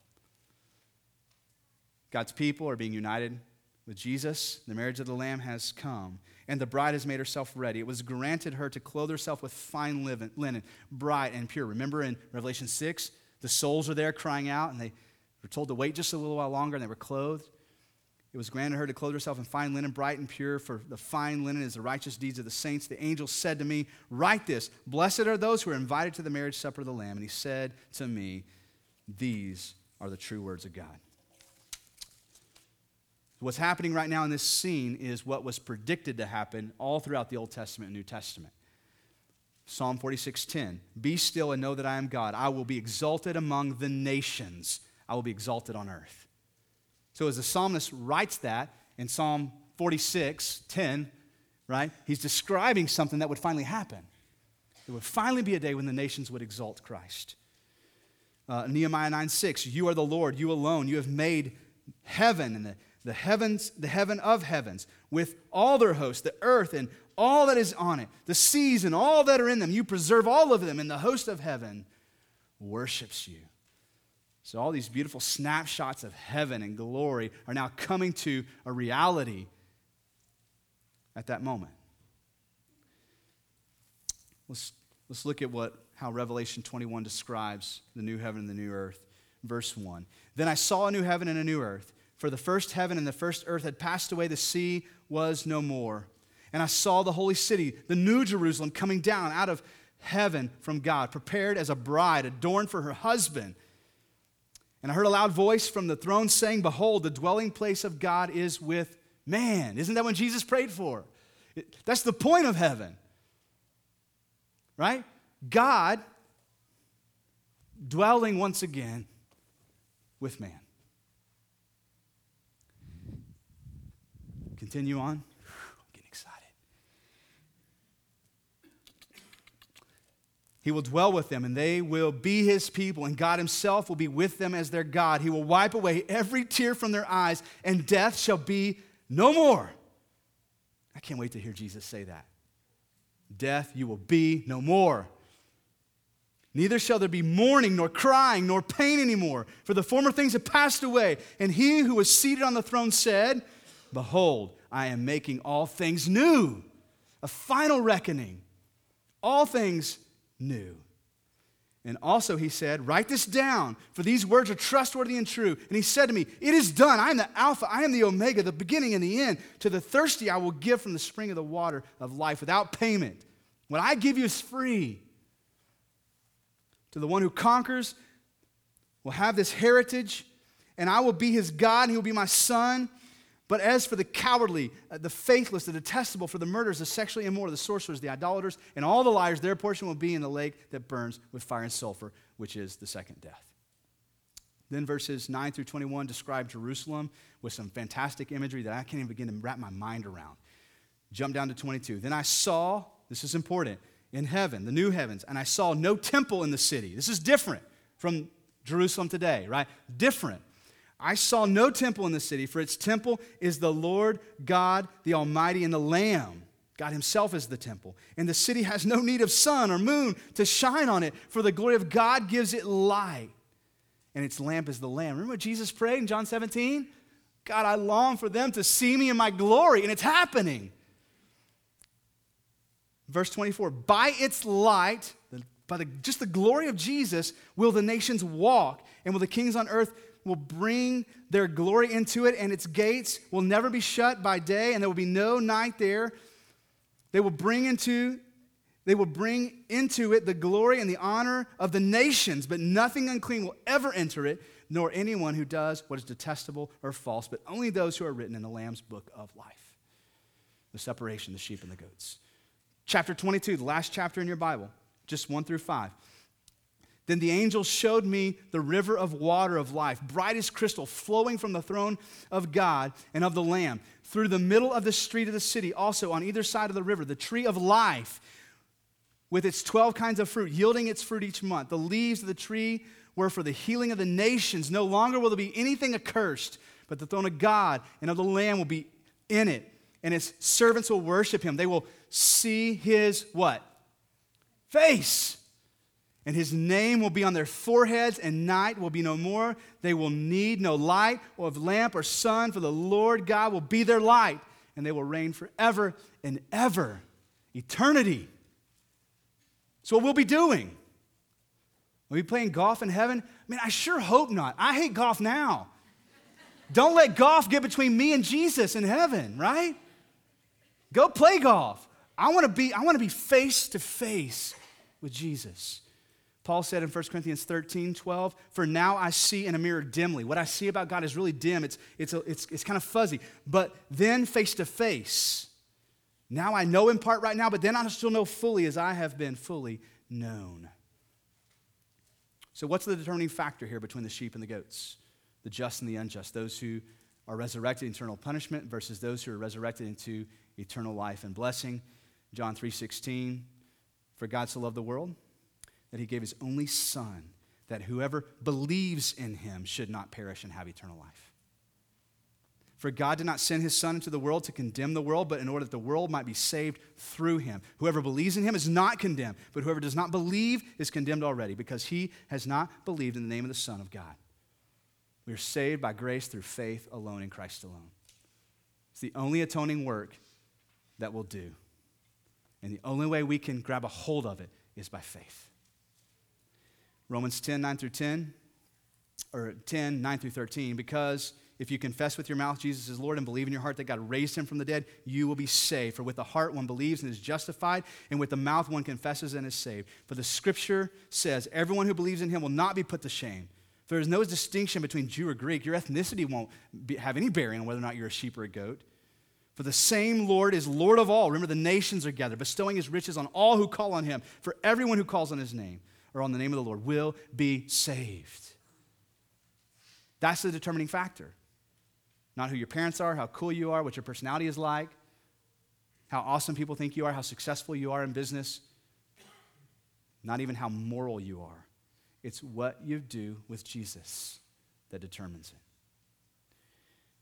God's people are being united with Jesus. The marriage of the Lamb has come, and the bride has made herself ready. It was granted her to clothe herself with fine linen, bright and pure. Remember in Revelation 6, the souls are there crying out, and they were told to wait just a little while longer, and they were clothed. It was granted her to clothe herself in fine linen, bright and pure, for the fine linen is the righteous deeds of the saints. The angel said to me, Write this Blessed are those who are invited to the marriage supper of the Lamb. And he said to me, These are the true words of God. What's happening right now in this scene is what was predicted to happen all throughout the Old Testament and New Testament. Psalm 46:10 Be still and know that I am God. I will be exalted among the nations. I will be exalted on earth. So as the psalmist writes that in Psalm 46, 10, right, he's describing something that would finally happen. There would finally be a day when the nations would exalt Christ. Uh, Nehemiah 9, 6, you are the Lord, you alone. You have made heaven and the, the heavens, the heaven of heavens, with all their hosts, the earth and all that is on it, the seas and all that are in them. You preserve all of them, and the host of heaven worships you. So, all these beautiful snapshots of heaven and glory are now coming to a reality at that moment. Let's, let's look at what, how Revelation 21 describes the new heaven and the new earth. Verse 1 Then I saw a new heaven and a new earth, for the first heaven and the first earth had passed away, the sea was no more. And I saw the holy city, the new Jerusalem, coming down out of heaven from God, prepared as a bride, adorned for her husband. And I heard a loud voice from the throne saying, Behold, the dwelling place of God is with man. Isn't that what Jesus prayed for? That's the point of heaven, right? God dwelling once again with man. Continue on. He will dwell with them, and they will be his people, and God himself will be with them as their God. He will wipe away every tear from their eyes, and death shall be no more. I can't wait to hear Jesus say that. Death, you will be no more. Neither shall there be mourning, nor crying, nor pain anymore, for the former things have passed away. And he who was seated on the throne said, Behold, I am making all things new. A final reckoning. All things new. And also, he said, Write this down, for these words are trustworthy and true. And he said to me, It is done. I am the Alpha, I am the Omega, the beginning and the end. To the thirsty, I will give from the spring of the water of life without payment. What I give you is free. To the one who conquers will have this heritage, and I will be his God, and he will be my son. But as for the cowardly, uh, the faithless, the detestable, for the murderers, the sexually immoral, the sorcerers, the idolaters, and all the liars, their portion will be in the lake that burns with fire and sulfur, which is the second death. Then verses 9 through 21 describe Jerusalem with some fantastic imagery that I can't even begin to wrap my mind around. Jump down to 22. Then I saw, this is important, in heaven, the new heavens, and I saw no temple in the city. This is different from Jerusalem today, right? Different. I saw no temple in the city, for its temple is the Lord God, the Almighty, and the Lamb. God Himself is the temple. And the city has no need of sun or moon to shine on it, for the glory of God gives it light. And its lamp is the Lamb. Remember what Jesus prayed in John 17? God, I long for them to see me in my glory, and it's happening. Verse 24 By its light, by the, just the glory of Jesus, will the nations walk, and will the kings on earth will bring their glory into it, and its gates will never be shut by day, and there will be no night there. They will bring into they will bring into it the glory and the honor of the nations, but nothing unclean will ever enter it, nor anyone who does what is detestable or false, but only those who are written in the Lamb's book of life. The separation, the sheep and the goats. Chapter 22, the last chapter in your Bible, just 1 through 5. Then the angel showed me the river of water of life, bright as crystal, flowing from the throne of God and of the Lamb. Through the middle of the street of the city, also on either side of the river, the tree of life with its 12 kinds of fruit, yielding its fruit each month. The leaves of the tree were for the healing of the nations. No longer will there be anything accursed, but the throne of God and of the Lamb will be in it, and his servants will worship him. They will see his what? Face and his name will be on their foreheads, and night will be no more. They will need no light or of lamp or sun, for the Lord God will be their light, and they will reign forever and ever. Eternity. So, what we'll be doing? Will we be playing golf in heaven? I mean, I sure hope not. I hate golf now. Don't let golf get between me and Jesus in heaven, right? Go play golf. I want to be I want to be face to face with Jesus. Paul said in 1 Corinthians 13, 12, For now I see in a mirror dimly. What I see about God is really dim, it's, it's, a, it's, it's kind of fuzzy. But then face to face, now I know in part right now, but then I still know fully as I have been fully known. So, what's the determining factor here between the sheep and the goats? The just and the unjust, those who are resurrected eternal punishment versus those who are resurrected into eternal life and blessing. John 3:16, For God so loved the world that he gave his only son, that whoever believes in him should not perish and have eternal life. For God did not send his Son into the world to condemn the world, but in order that the world might be saved through him. Whoever believes in him is not condemned, but whoever does not believe is condemned already, because he has not believed in the name of the Son of God. We are saved by grace through faith alone in Christ alone. It's the only atoning work that will do. And the only way we can grab a hold of it is by faith. Romans 10, 9 through 10, or 10, 9 through 13, because if you confess with your mouth Jesus is Lord and believe in your heart that God raised him from the dead, you will be saved. For with the heart one believes and is justified, and with the mouth one confesses and is saved. For the scripture says, everyone who believes in him will not be put to shame. There is no distinction between Jew or Greek. Your ethnicity won't be, have any bearing on whether or not you're a sheep or a goat. For the same Lord is Lord of all. Remember, the nations are gathered, bestowing his riches on all who call on him, for everyone who calls on his name or on the name of the Lord will be saved. That's the determining factor. Not who your parents are, how cool you are, what your personality is like, how awesome people think you are, how successful you are in business, not even how moral you are. It's what you do with Jesus that determines it.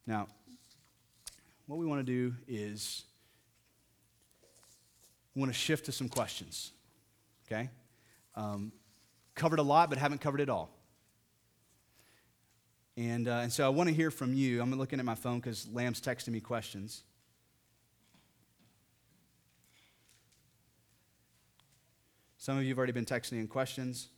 Now, what we want to do is we want to shift to some questions, okay? Um, covered a lot, but haven't covered it all. And, uh, and so I want to hear from you. I'm looking at my phone because Lamb's texting me questions. Some of you have already been texting in questions.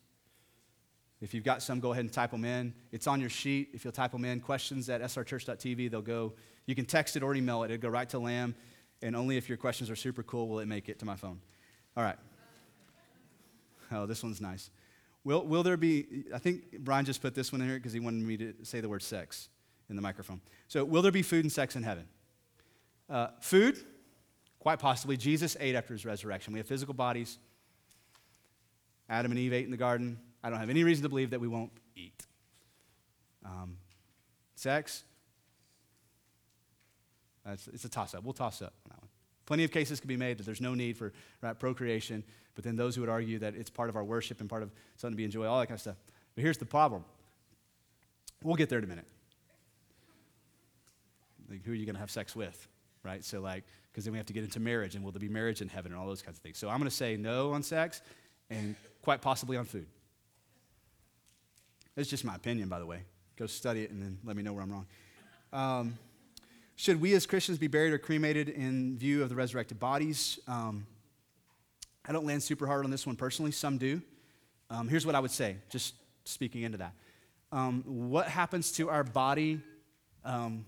If you've got some, go ahead and type them in. It's on your sheet. If you'll type them in, questions at srchurch.tv, they'll go. You can text it or email it. It'll go right to Lamb. And only if your questions are super cool will it make it to my phone. All right. Oh, this one's nice. Will, will there be, I think Brian just put this one in here because he wanted me to say the word sex in the microphone. So, will there be food and sex in heaven? Uh, food, quite possibly. Jesus ate after his resurrection. We have physical bodies. Adam and Eve ate in the garden. I don't have any reason to believe that we won't eat. Um, sex, it's a toss up. We'll toss up on that one. Plenty of cases can be made that there's no need for right, procreation, but then those who would argue that it's part of our worship and part of something to be enjoyed, all that kind of stuff. But here's the problem. We'll get there in a minute. Like, who are you going to have sex with? Right? So, like, because then we have to get into marriage and will there be marriage in heaven and all those kinds of things. So, I'm going to say no on sex and quite possibly on food. It's just my opinion, by the way. Go study it and then let me know where I'm wrong. Um, should we as Christians be buried or cremated in view of the resurrected bodies? Um, I don't land super hard on this one personally. Some do. Um, here's what I would say, just speaking into that. Um, what happens to our body? Um,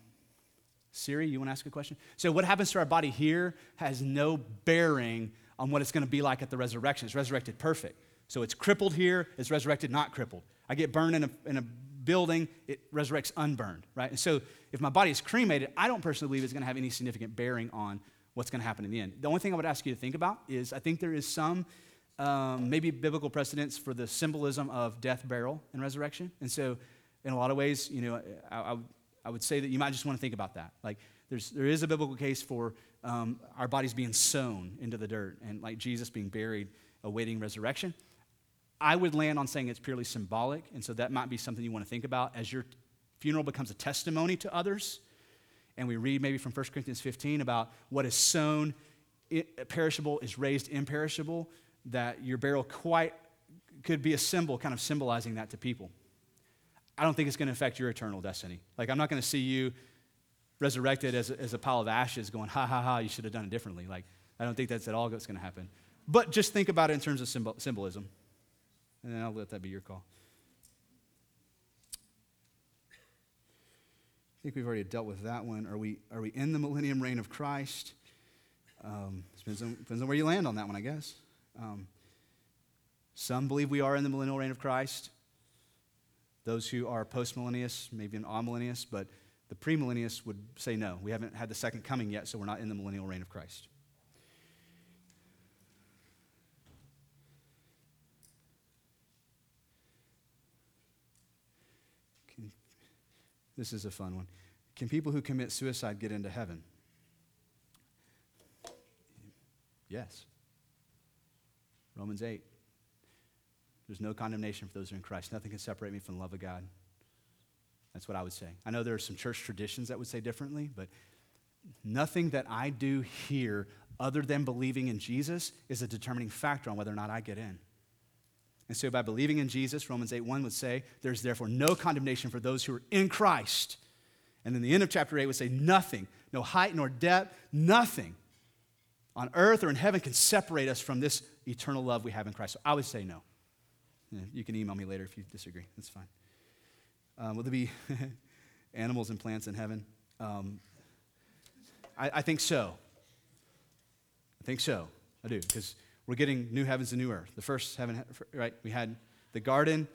Siri, you want to ask a question? So, what happens to our body here has no bearing on what it's going to be like at the resurrection. It's resurrected perfect. So, it's crippled here, it's resurrected not crippled. I get burned in a, in a building, it resurrects unburned, right? And so if my body is cremated, I don't personally believe it's going to have any significant bearing on what's going to happen in the end. The only thing I would ask you to think about is I think there is some um, maybe biblical precedence for the symbolism of death, burial, and resurrection. And so, in a lot of ways, you know, I, I, I would say that you might just want to think about that. Like, there's, there is a biblical case for um, our bodies being sown into the dirt and like Jesus being buried, awaiting resurrection. I would land on saying it's purely symbolic, and so that might be something you want to think about as your funeral becomes a testimony to others. And we read maybe from 1 Corinthians 15 about what is sown perishable is raised imperishable, that your burial quite could be a symbol, kind of symbolizing that to people. I don't think it's going to affect your eternal destiny. Like, I'm not going to see you resurrected as a, as a pile of ashes going, ha ha ha, you should have done it differently. Like, I don't think that's at all what's going to happen. But just think about it in terms of symbol, symbolism and then I'll let that be your call. I think we've already dealt with that one. Are we, are we in the millennium reign of Christ? Um, depends, on, depends on where you land on that one, I guess. Um, some believe we are in the millennial reign of Christ. Those who are postmillennialists, maybe an amillennialist, but the premillennialists would say no. We haven't had the second coming yet, so we're not in the millennial reign of Christ. This is a fun one. Can people who commit suicide get into heaven? Yes. Romans 8. There's no condemnation for those who are in Christ. Nothing can separate me from the love of God. That's what I would say. I know there are some church traditions that would say differently, but nothing that I do here other than believing in Jesus is a determining factor on whether or not I get in. And so, by believing in Jesus, Romans 8 1 would say, There's therefore no condemnation for those who are in Christ. And then the end of chapter 8 would say, Nothing, no height nor depth, nothing on earth or in heaven can separate us from this eternal love we have in Christ. So I would say no. You can email me later if you disagree. That's fine. Um, will there be [LAUGHS] animals and plants in heaven? Um, I, I think so. I think so. I do. Because we're getting new heavens and new earth. The first heaven, right? We had the garden,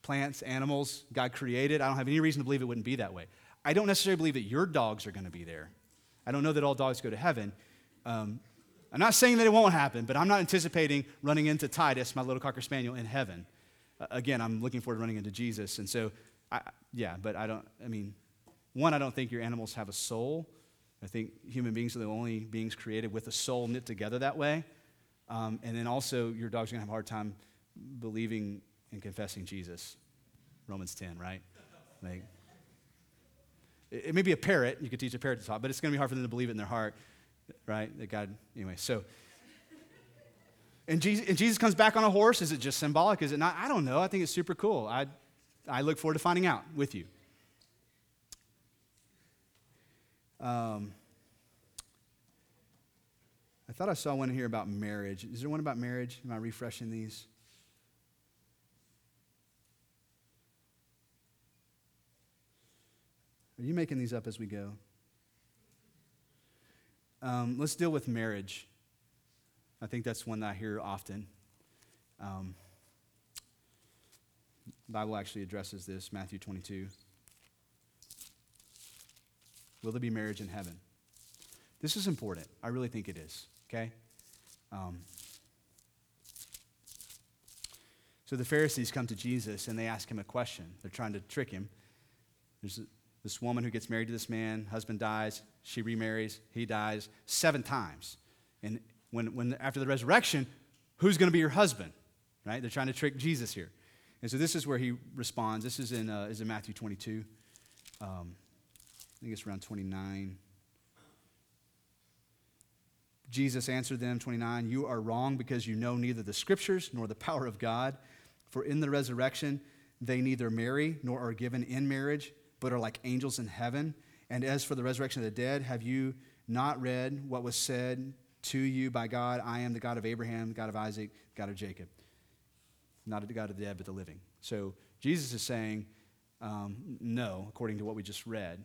plants, animals, God created. I don't have any reason to believe it wouldn't be that way. I don't necessarily believe that your dogs are going to be there. I don't know that all dogs go to heaven. Um, I'm not saying that it won't happen, but I'm not anticipating running into Titus, my little cocker spaniel, in heaven. Uh, again, I'm looking forward to running into Jesus. And so, I, yeah, but I don't, I mean, one, I don't think your animals have a soul. I think human beings are the only beings created with a soul knit together that way. Um, and then also, your dog's going to have a hard time believing and confessing Jesus. Romans 10, right? Like, it, it may be a parrot. You could teach a parrot to talk, but it's going to be hard for them to believe it in their heart, right? That God, anyway, so. And Jesus, and Jesus comes back on a horse. Is it just symbolic? Is it not? I don't know. I think it's super cool. I, I look forward to finding out with you. Um, thought I saw one here about marriage. Is there one about marriage? Am I refreshing these? Are you making these up as we go? Um, let's deal with marriage. I think that's one that I hear often. Um, Bible actually addresses this, Matthew 22. Will there be marriage in heaven? This is important. I really think it is okay? Um, so the Pharisees come to Jesus and they ask him a question. They're trying to trick him. There's this woman who gets married to this man, husband dies, she remarries, he dies seven times. And when, when after the resurrection, who's going to be your husband? Right? They're trying to trick Jesus here. And so this is where he responds. This is in, uh, is in Matthew 22. Um, I think it's around 29. Jesus answered them, 29, You are wrong because you know neither the scriptures nor the power of God. For in the resurrection, they neither marry nor are given in marriage, but are like angels in heaven. And as for the resurrection of the dead, have you not read what was said to you by God? I am the God of Abraham, the God of Isaac, God of Jacob. Not the God of the dead, but the living. So Jesus is saying, um, no, according to what we just read.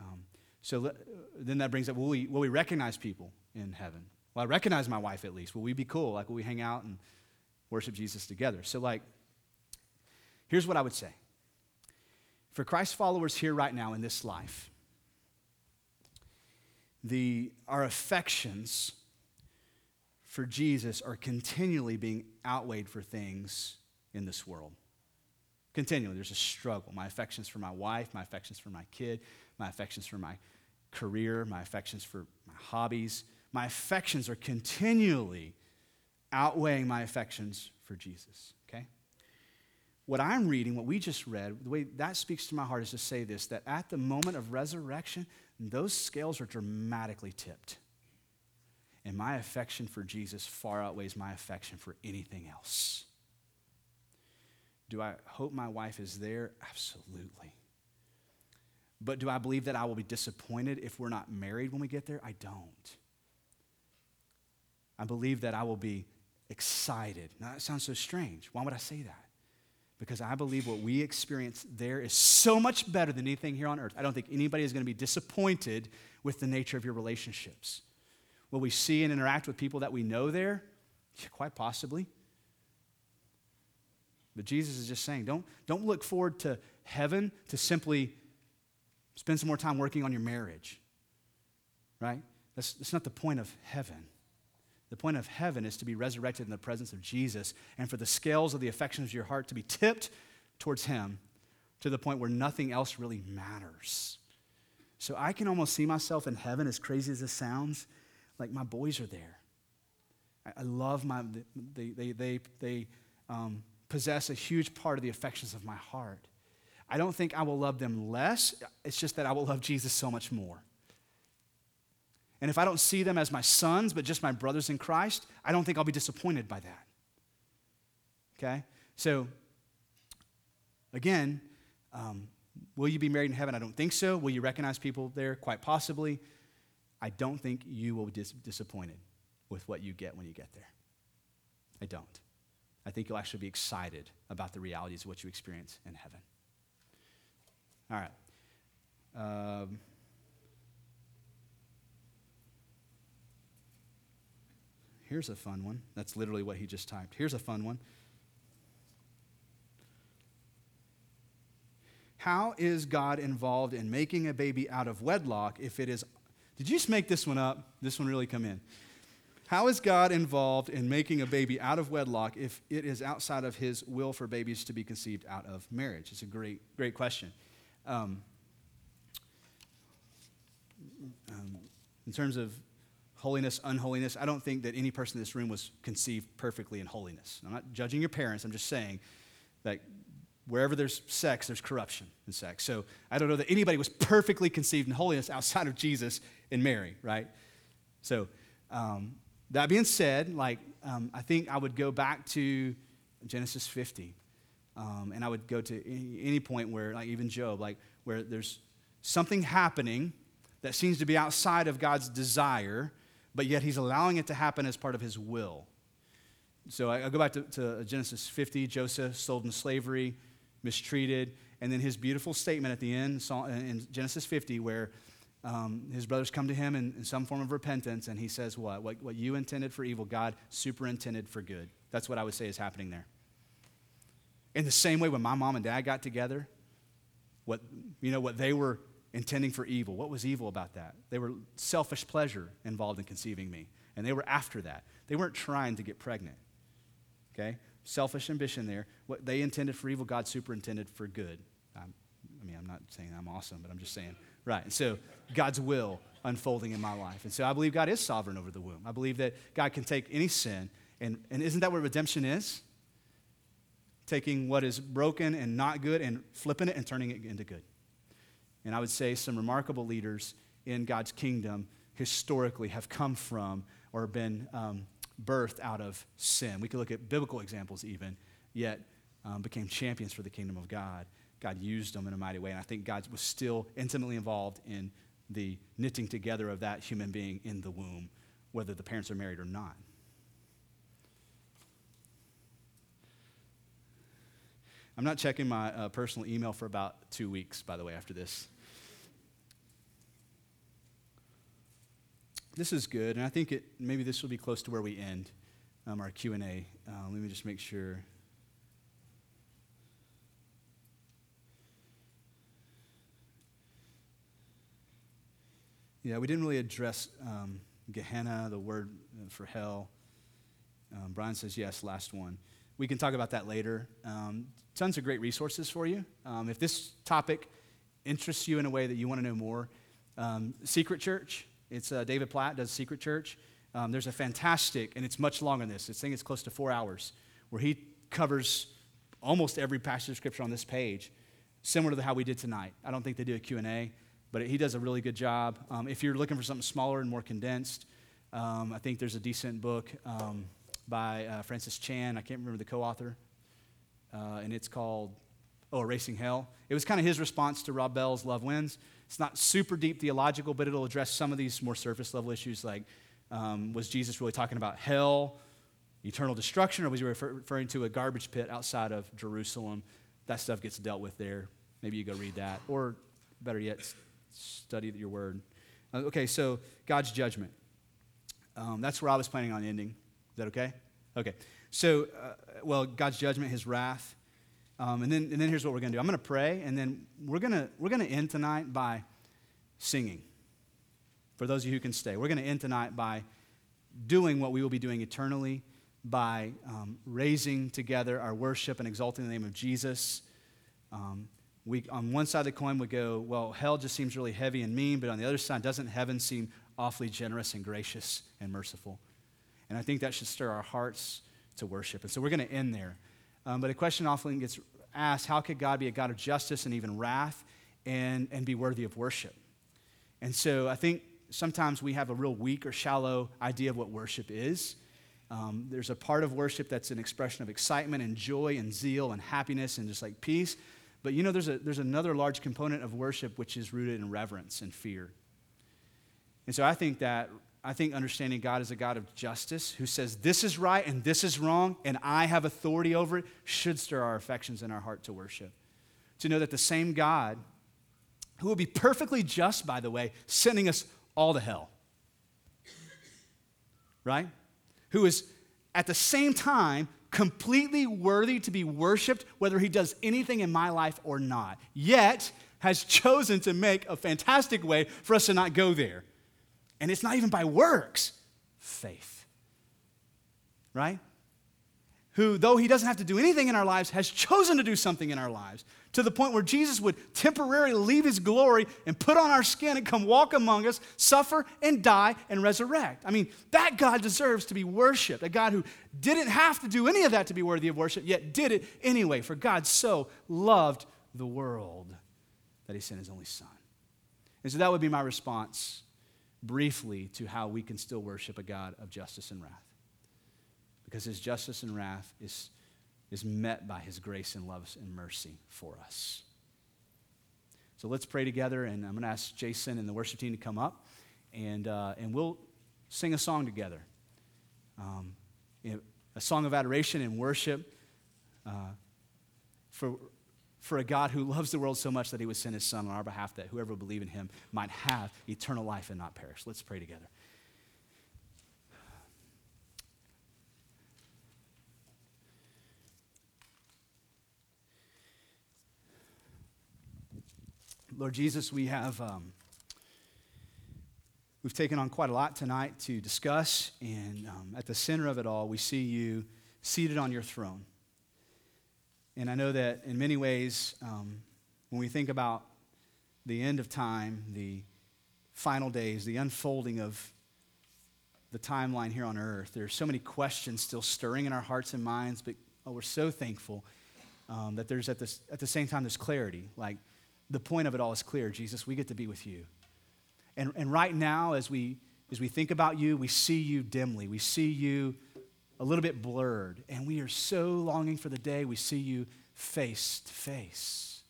Um, so then that brings up will we, will we recognize people in heaven? Well, I recognize my wife at least. Will we be cool? Like, will we hang out and worship Jesus together? So, like, here's what I would say for Christ followers here right now in this life, the, our affections for Jesus are continually being outweighed for things in this world. Continually, there's a struggle. My affections for my wife, my affections for my kid, my affections for my career, my affections for my hobbies. My affections are continually outweighing my affections for Jesus, okay? What I'm reading, what we just read, the way that speaks to my heart is to say this that at the moment of resurrection, those scales are dramatically tipped. And my affection for Jesus far outweighs my affection for anything else. Do I hope my wife is there? Absolutely. But do I believe that I will be disappointed if we're not married when we get there? I don't. I believe that I will be excited. Now, that sounds so strange. Why would I say that? Because I believe what we experience there is so much better than anything here on earth. I don't think anybody is going to be disappointed with the nature of your relationships. Will we see and interact with people that we know there? Yeah, quite possibly. But Jesus is just saying, don't, don't look forward to heaven to simply spend some more time working on your marriage. Right? That's, that's not the point of heaven. The point of heaven is to be resurrected in the presence of Jesus and for the scales of the affections of your heart to be tipped towards Him to the point where nothing else really matters. So I can almost see myself in heaven, as crazy as this sounds, like my boys are there. I, love my, they, they, they, they um, possess a huge part of the affections of my heart. I don't think I will love them less, it's just that I will love Jesus so much more. And if I don't see them as my sons, but just my brothers in Christ, I don't think I'll be disappointed by that. Okay? So, again, um, will you be married in heaven? I don't think so. Will you recognize people there? Quite possibly. I don't think you will be dis- disappointed with what you get when you get there. I don't. I think you'll actually be excited about the realities of what you experience in heaven. All right. Um, Here's a fun one. That's literally what he just typed. Here's a fun one. How is God involved in making a baby out of wedlock if it is. Did you just make this one up? This one really come in. How is God involved in making a baby out of wedlock if it is outside of his will for babies to be conceived out of marriage? It's a great, great question. Um, um, in terms of holiness, unholiness. I don't think that any person in this room was conceived perfectly in holiness. I'm not judging your parents. I'm just saying that wherever there's sex, there's corruption in sex. So I don't know that anybody was perfectly conceived in holiness outside of Jesus and Mary, right? So um, that being said, like um, I think I would go back to Genesis 50, um, and I would go to any, point where, like even Job, like where there's something happening that seems to be outside of God's desire, but yet he's allowing it to happen as part of his will. So I, I go back to, to Genesis 50 Joseph sold in slavery, mistreated, and then his beautiful statement at the end in Genesis 50 where um, his brothers come to him in, in, some form of repentance, and he says, what? what? What you intended for evil, God superintended for good. That's what I would say is happening there. In the same way, when my mom and dad got together, what, you know, what they were intending for evil. What was evil about that? They were selfish pleasure involved in conceiving me, and they were after that. They weren't trying to get pregnant. Okay? Selfish ambition there. What they intended for evil, God superintended for good. I'm, i mean, I'm not saying I'm awesome, but I'm just saying, right. And so God's will unfolding in my life. And so I believe God is sovereign over the womb. I believe that God can take any sin, and, and isn't that what redemption is? Taking what is broken and not good and flipping it and turning it into good. And I would say some remarkable leaders in God's kingdom historically have come from or been um, birthed out of sin. We could look at biblical examples even, yet um, became champions for the kingdom of God. God used them in a mighty way. And I think God was still intimately involved in the knitting together of that human being in the womb, whether the parents are married or not. I'm not checking my uh, personal email for about two weeks, by the way, after this. This is good, and I think it, maybe this will be close to where we end um, our Q&A. Uh, let me just make sure. Yeah, we didn't really address um, Gehenna, the word uh, for hell. Um, Brian says yes, last one. We can talk about that later. Um, tons of great resources for you. Um, if this topic interests you in a way that you want to know more, um, Secret Church, it's uh, David Platt does Secret Church. Um, there's a fantastic, and it's much longer than this. This thing is close to four hours, where he covers almost every passage of scripture on this page, similar to how we did tonight. I don't think they do a Q&A, but he does a really good job. Um, if you're looking for something smaller and more condensed, um, I think there's a decent book by uh, Francis Chan. I can't remember the co-author, uh, and it's called "Oh, Erasing Hell." It was kind of his response to Rob Bell's "Love Wins." It's not super deep theological, but it'll address some of these more surface level issues, like um, was Jesus really talking about hell, eternal destruction, or was he refer- referring to a garbage pit outside of Jerusalem? That stuff gets dealt with there. Maybe you go read that, or better yet, study your word. Uh, okay, so God's judgment. Um, that's where I was planning on ending. That okay? Okay. So, uh, well, God's judgment, his wrath. Um, and, then, and then here's what we're going to do I'm going to pray, and then we're going we're to end tonight by singing. For those of you who can stay, we're going to end tonight by doing what we will be doing eternally, by um, raising together our worship and exalting the name of Jesus. Um, we, on one side of the coin, we go, well, hell just seems really heavy and mean, but on the other side, doesn't heaven seem awfully generous and gracious and merciful? And I think that should stir our hearts to worship. And so we're going to end there. Um, but a question often gets asked how could God be a God of justice and even wrath and, and be worthy of worship? And so I think sometimes we have a real weak or shallow idea of what worship is. Um, there's a part of worship that's an expression of excitement and joy and zeal and happiness and just like peace. But you know, there's, a, there's another large component of worship which is rooted in reverence and fear. And so I think that, I think understanding God as a God of justice who says this is right and this is wrong and I have authority over it should stir our affections in our heart to worship. To know that the same God, who will be perfectly just, by the way, sending us all to hell, right? Who is at the same time completely worthy to be worshiped, whether he does anything in my life or not, yet has chosen to make a fantastic way for us to not go there. And it's not even by works, faith. Right? Who, though he doesn't have to do anything in our lives, has chosen to do something in our lives to the point where Jesus would temporarily leave his glory and put on our skin and come walk among us, suffer and die and resurrect. I mean, that God deserves to be worshiped. A God who didn't have to do any of that to be worthy of worship, yet did it anyway. For God so loved the world that he sent his only Son. And so that would be my response briefly to how we can still worship a God of justice and wrath. Because his justice and wrath is is met by his grace and love and mercy for us. So let's pray together, and I'm going to ask Jason and the worship team to come up, and, uh, and we'll sing a song together. Um, a song of adoration and worship uh, for, for a God who loves the world so much that he would send his son on our behalf that whoever would believe in him might have eternal life and not perish. Let's pray together. Lord Jesus, we have um, we've taken on quite a lot tonight to discuss, and um, at the center of it all, we see you seated on your throne. And I know that in many ways, um, when we think about the end of time, the final days, the unfolding of the timeline here on earth, there's so many questions still stirring in our hearts and minds, but oh, we're so thankful um, that there's at, this, at the same time, there's clarity. Like, the point of it all is clear, Jesus. We get to be with you. And, and right now, as we, as we think about you, we see you dimly. We see you a little bit blurred. And we are so longing for the day we see you face to face.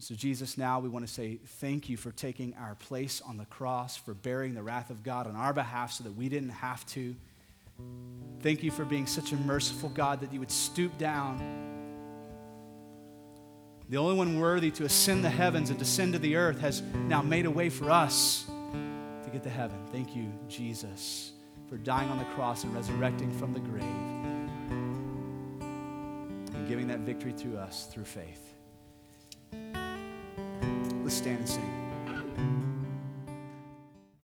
So, Jesus, now we want to say thank you for taking our place on the cross, for bearing the wrath of God on our behalf so that we didn't have to. Thank you for being such a merciful God that you would stoop down. The only one worthy to ascend the heavens and descend to the earth has now made a way for us to get to heaven. Thank you, Jesus, for dying on the cross and resurrecting from the grave and giving that victory to us through faith. Let's stand and sing.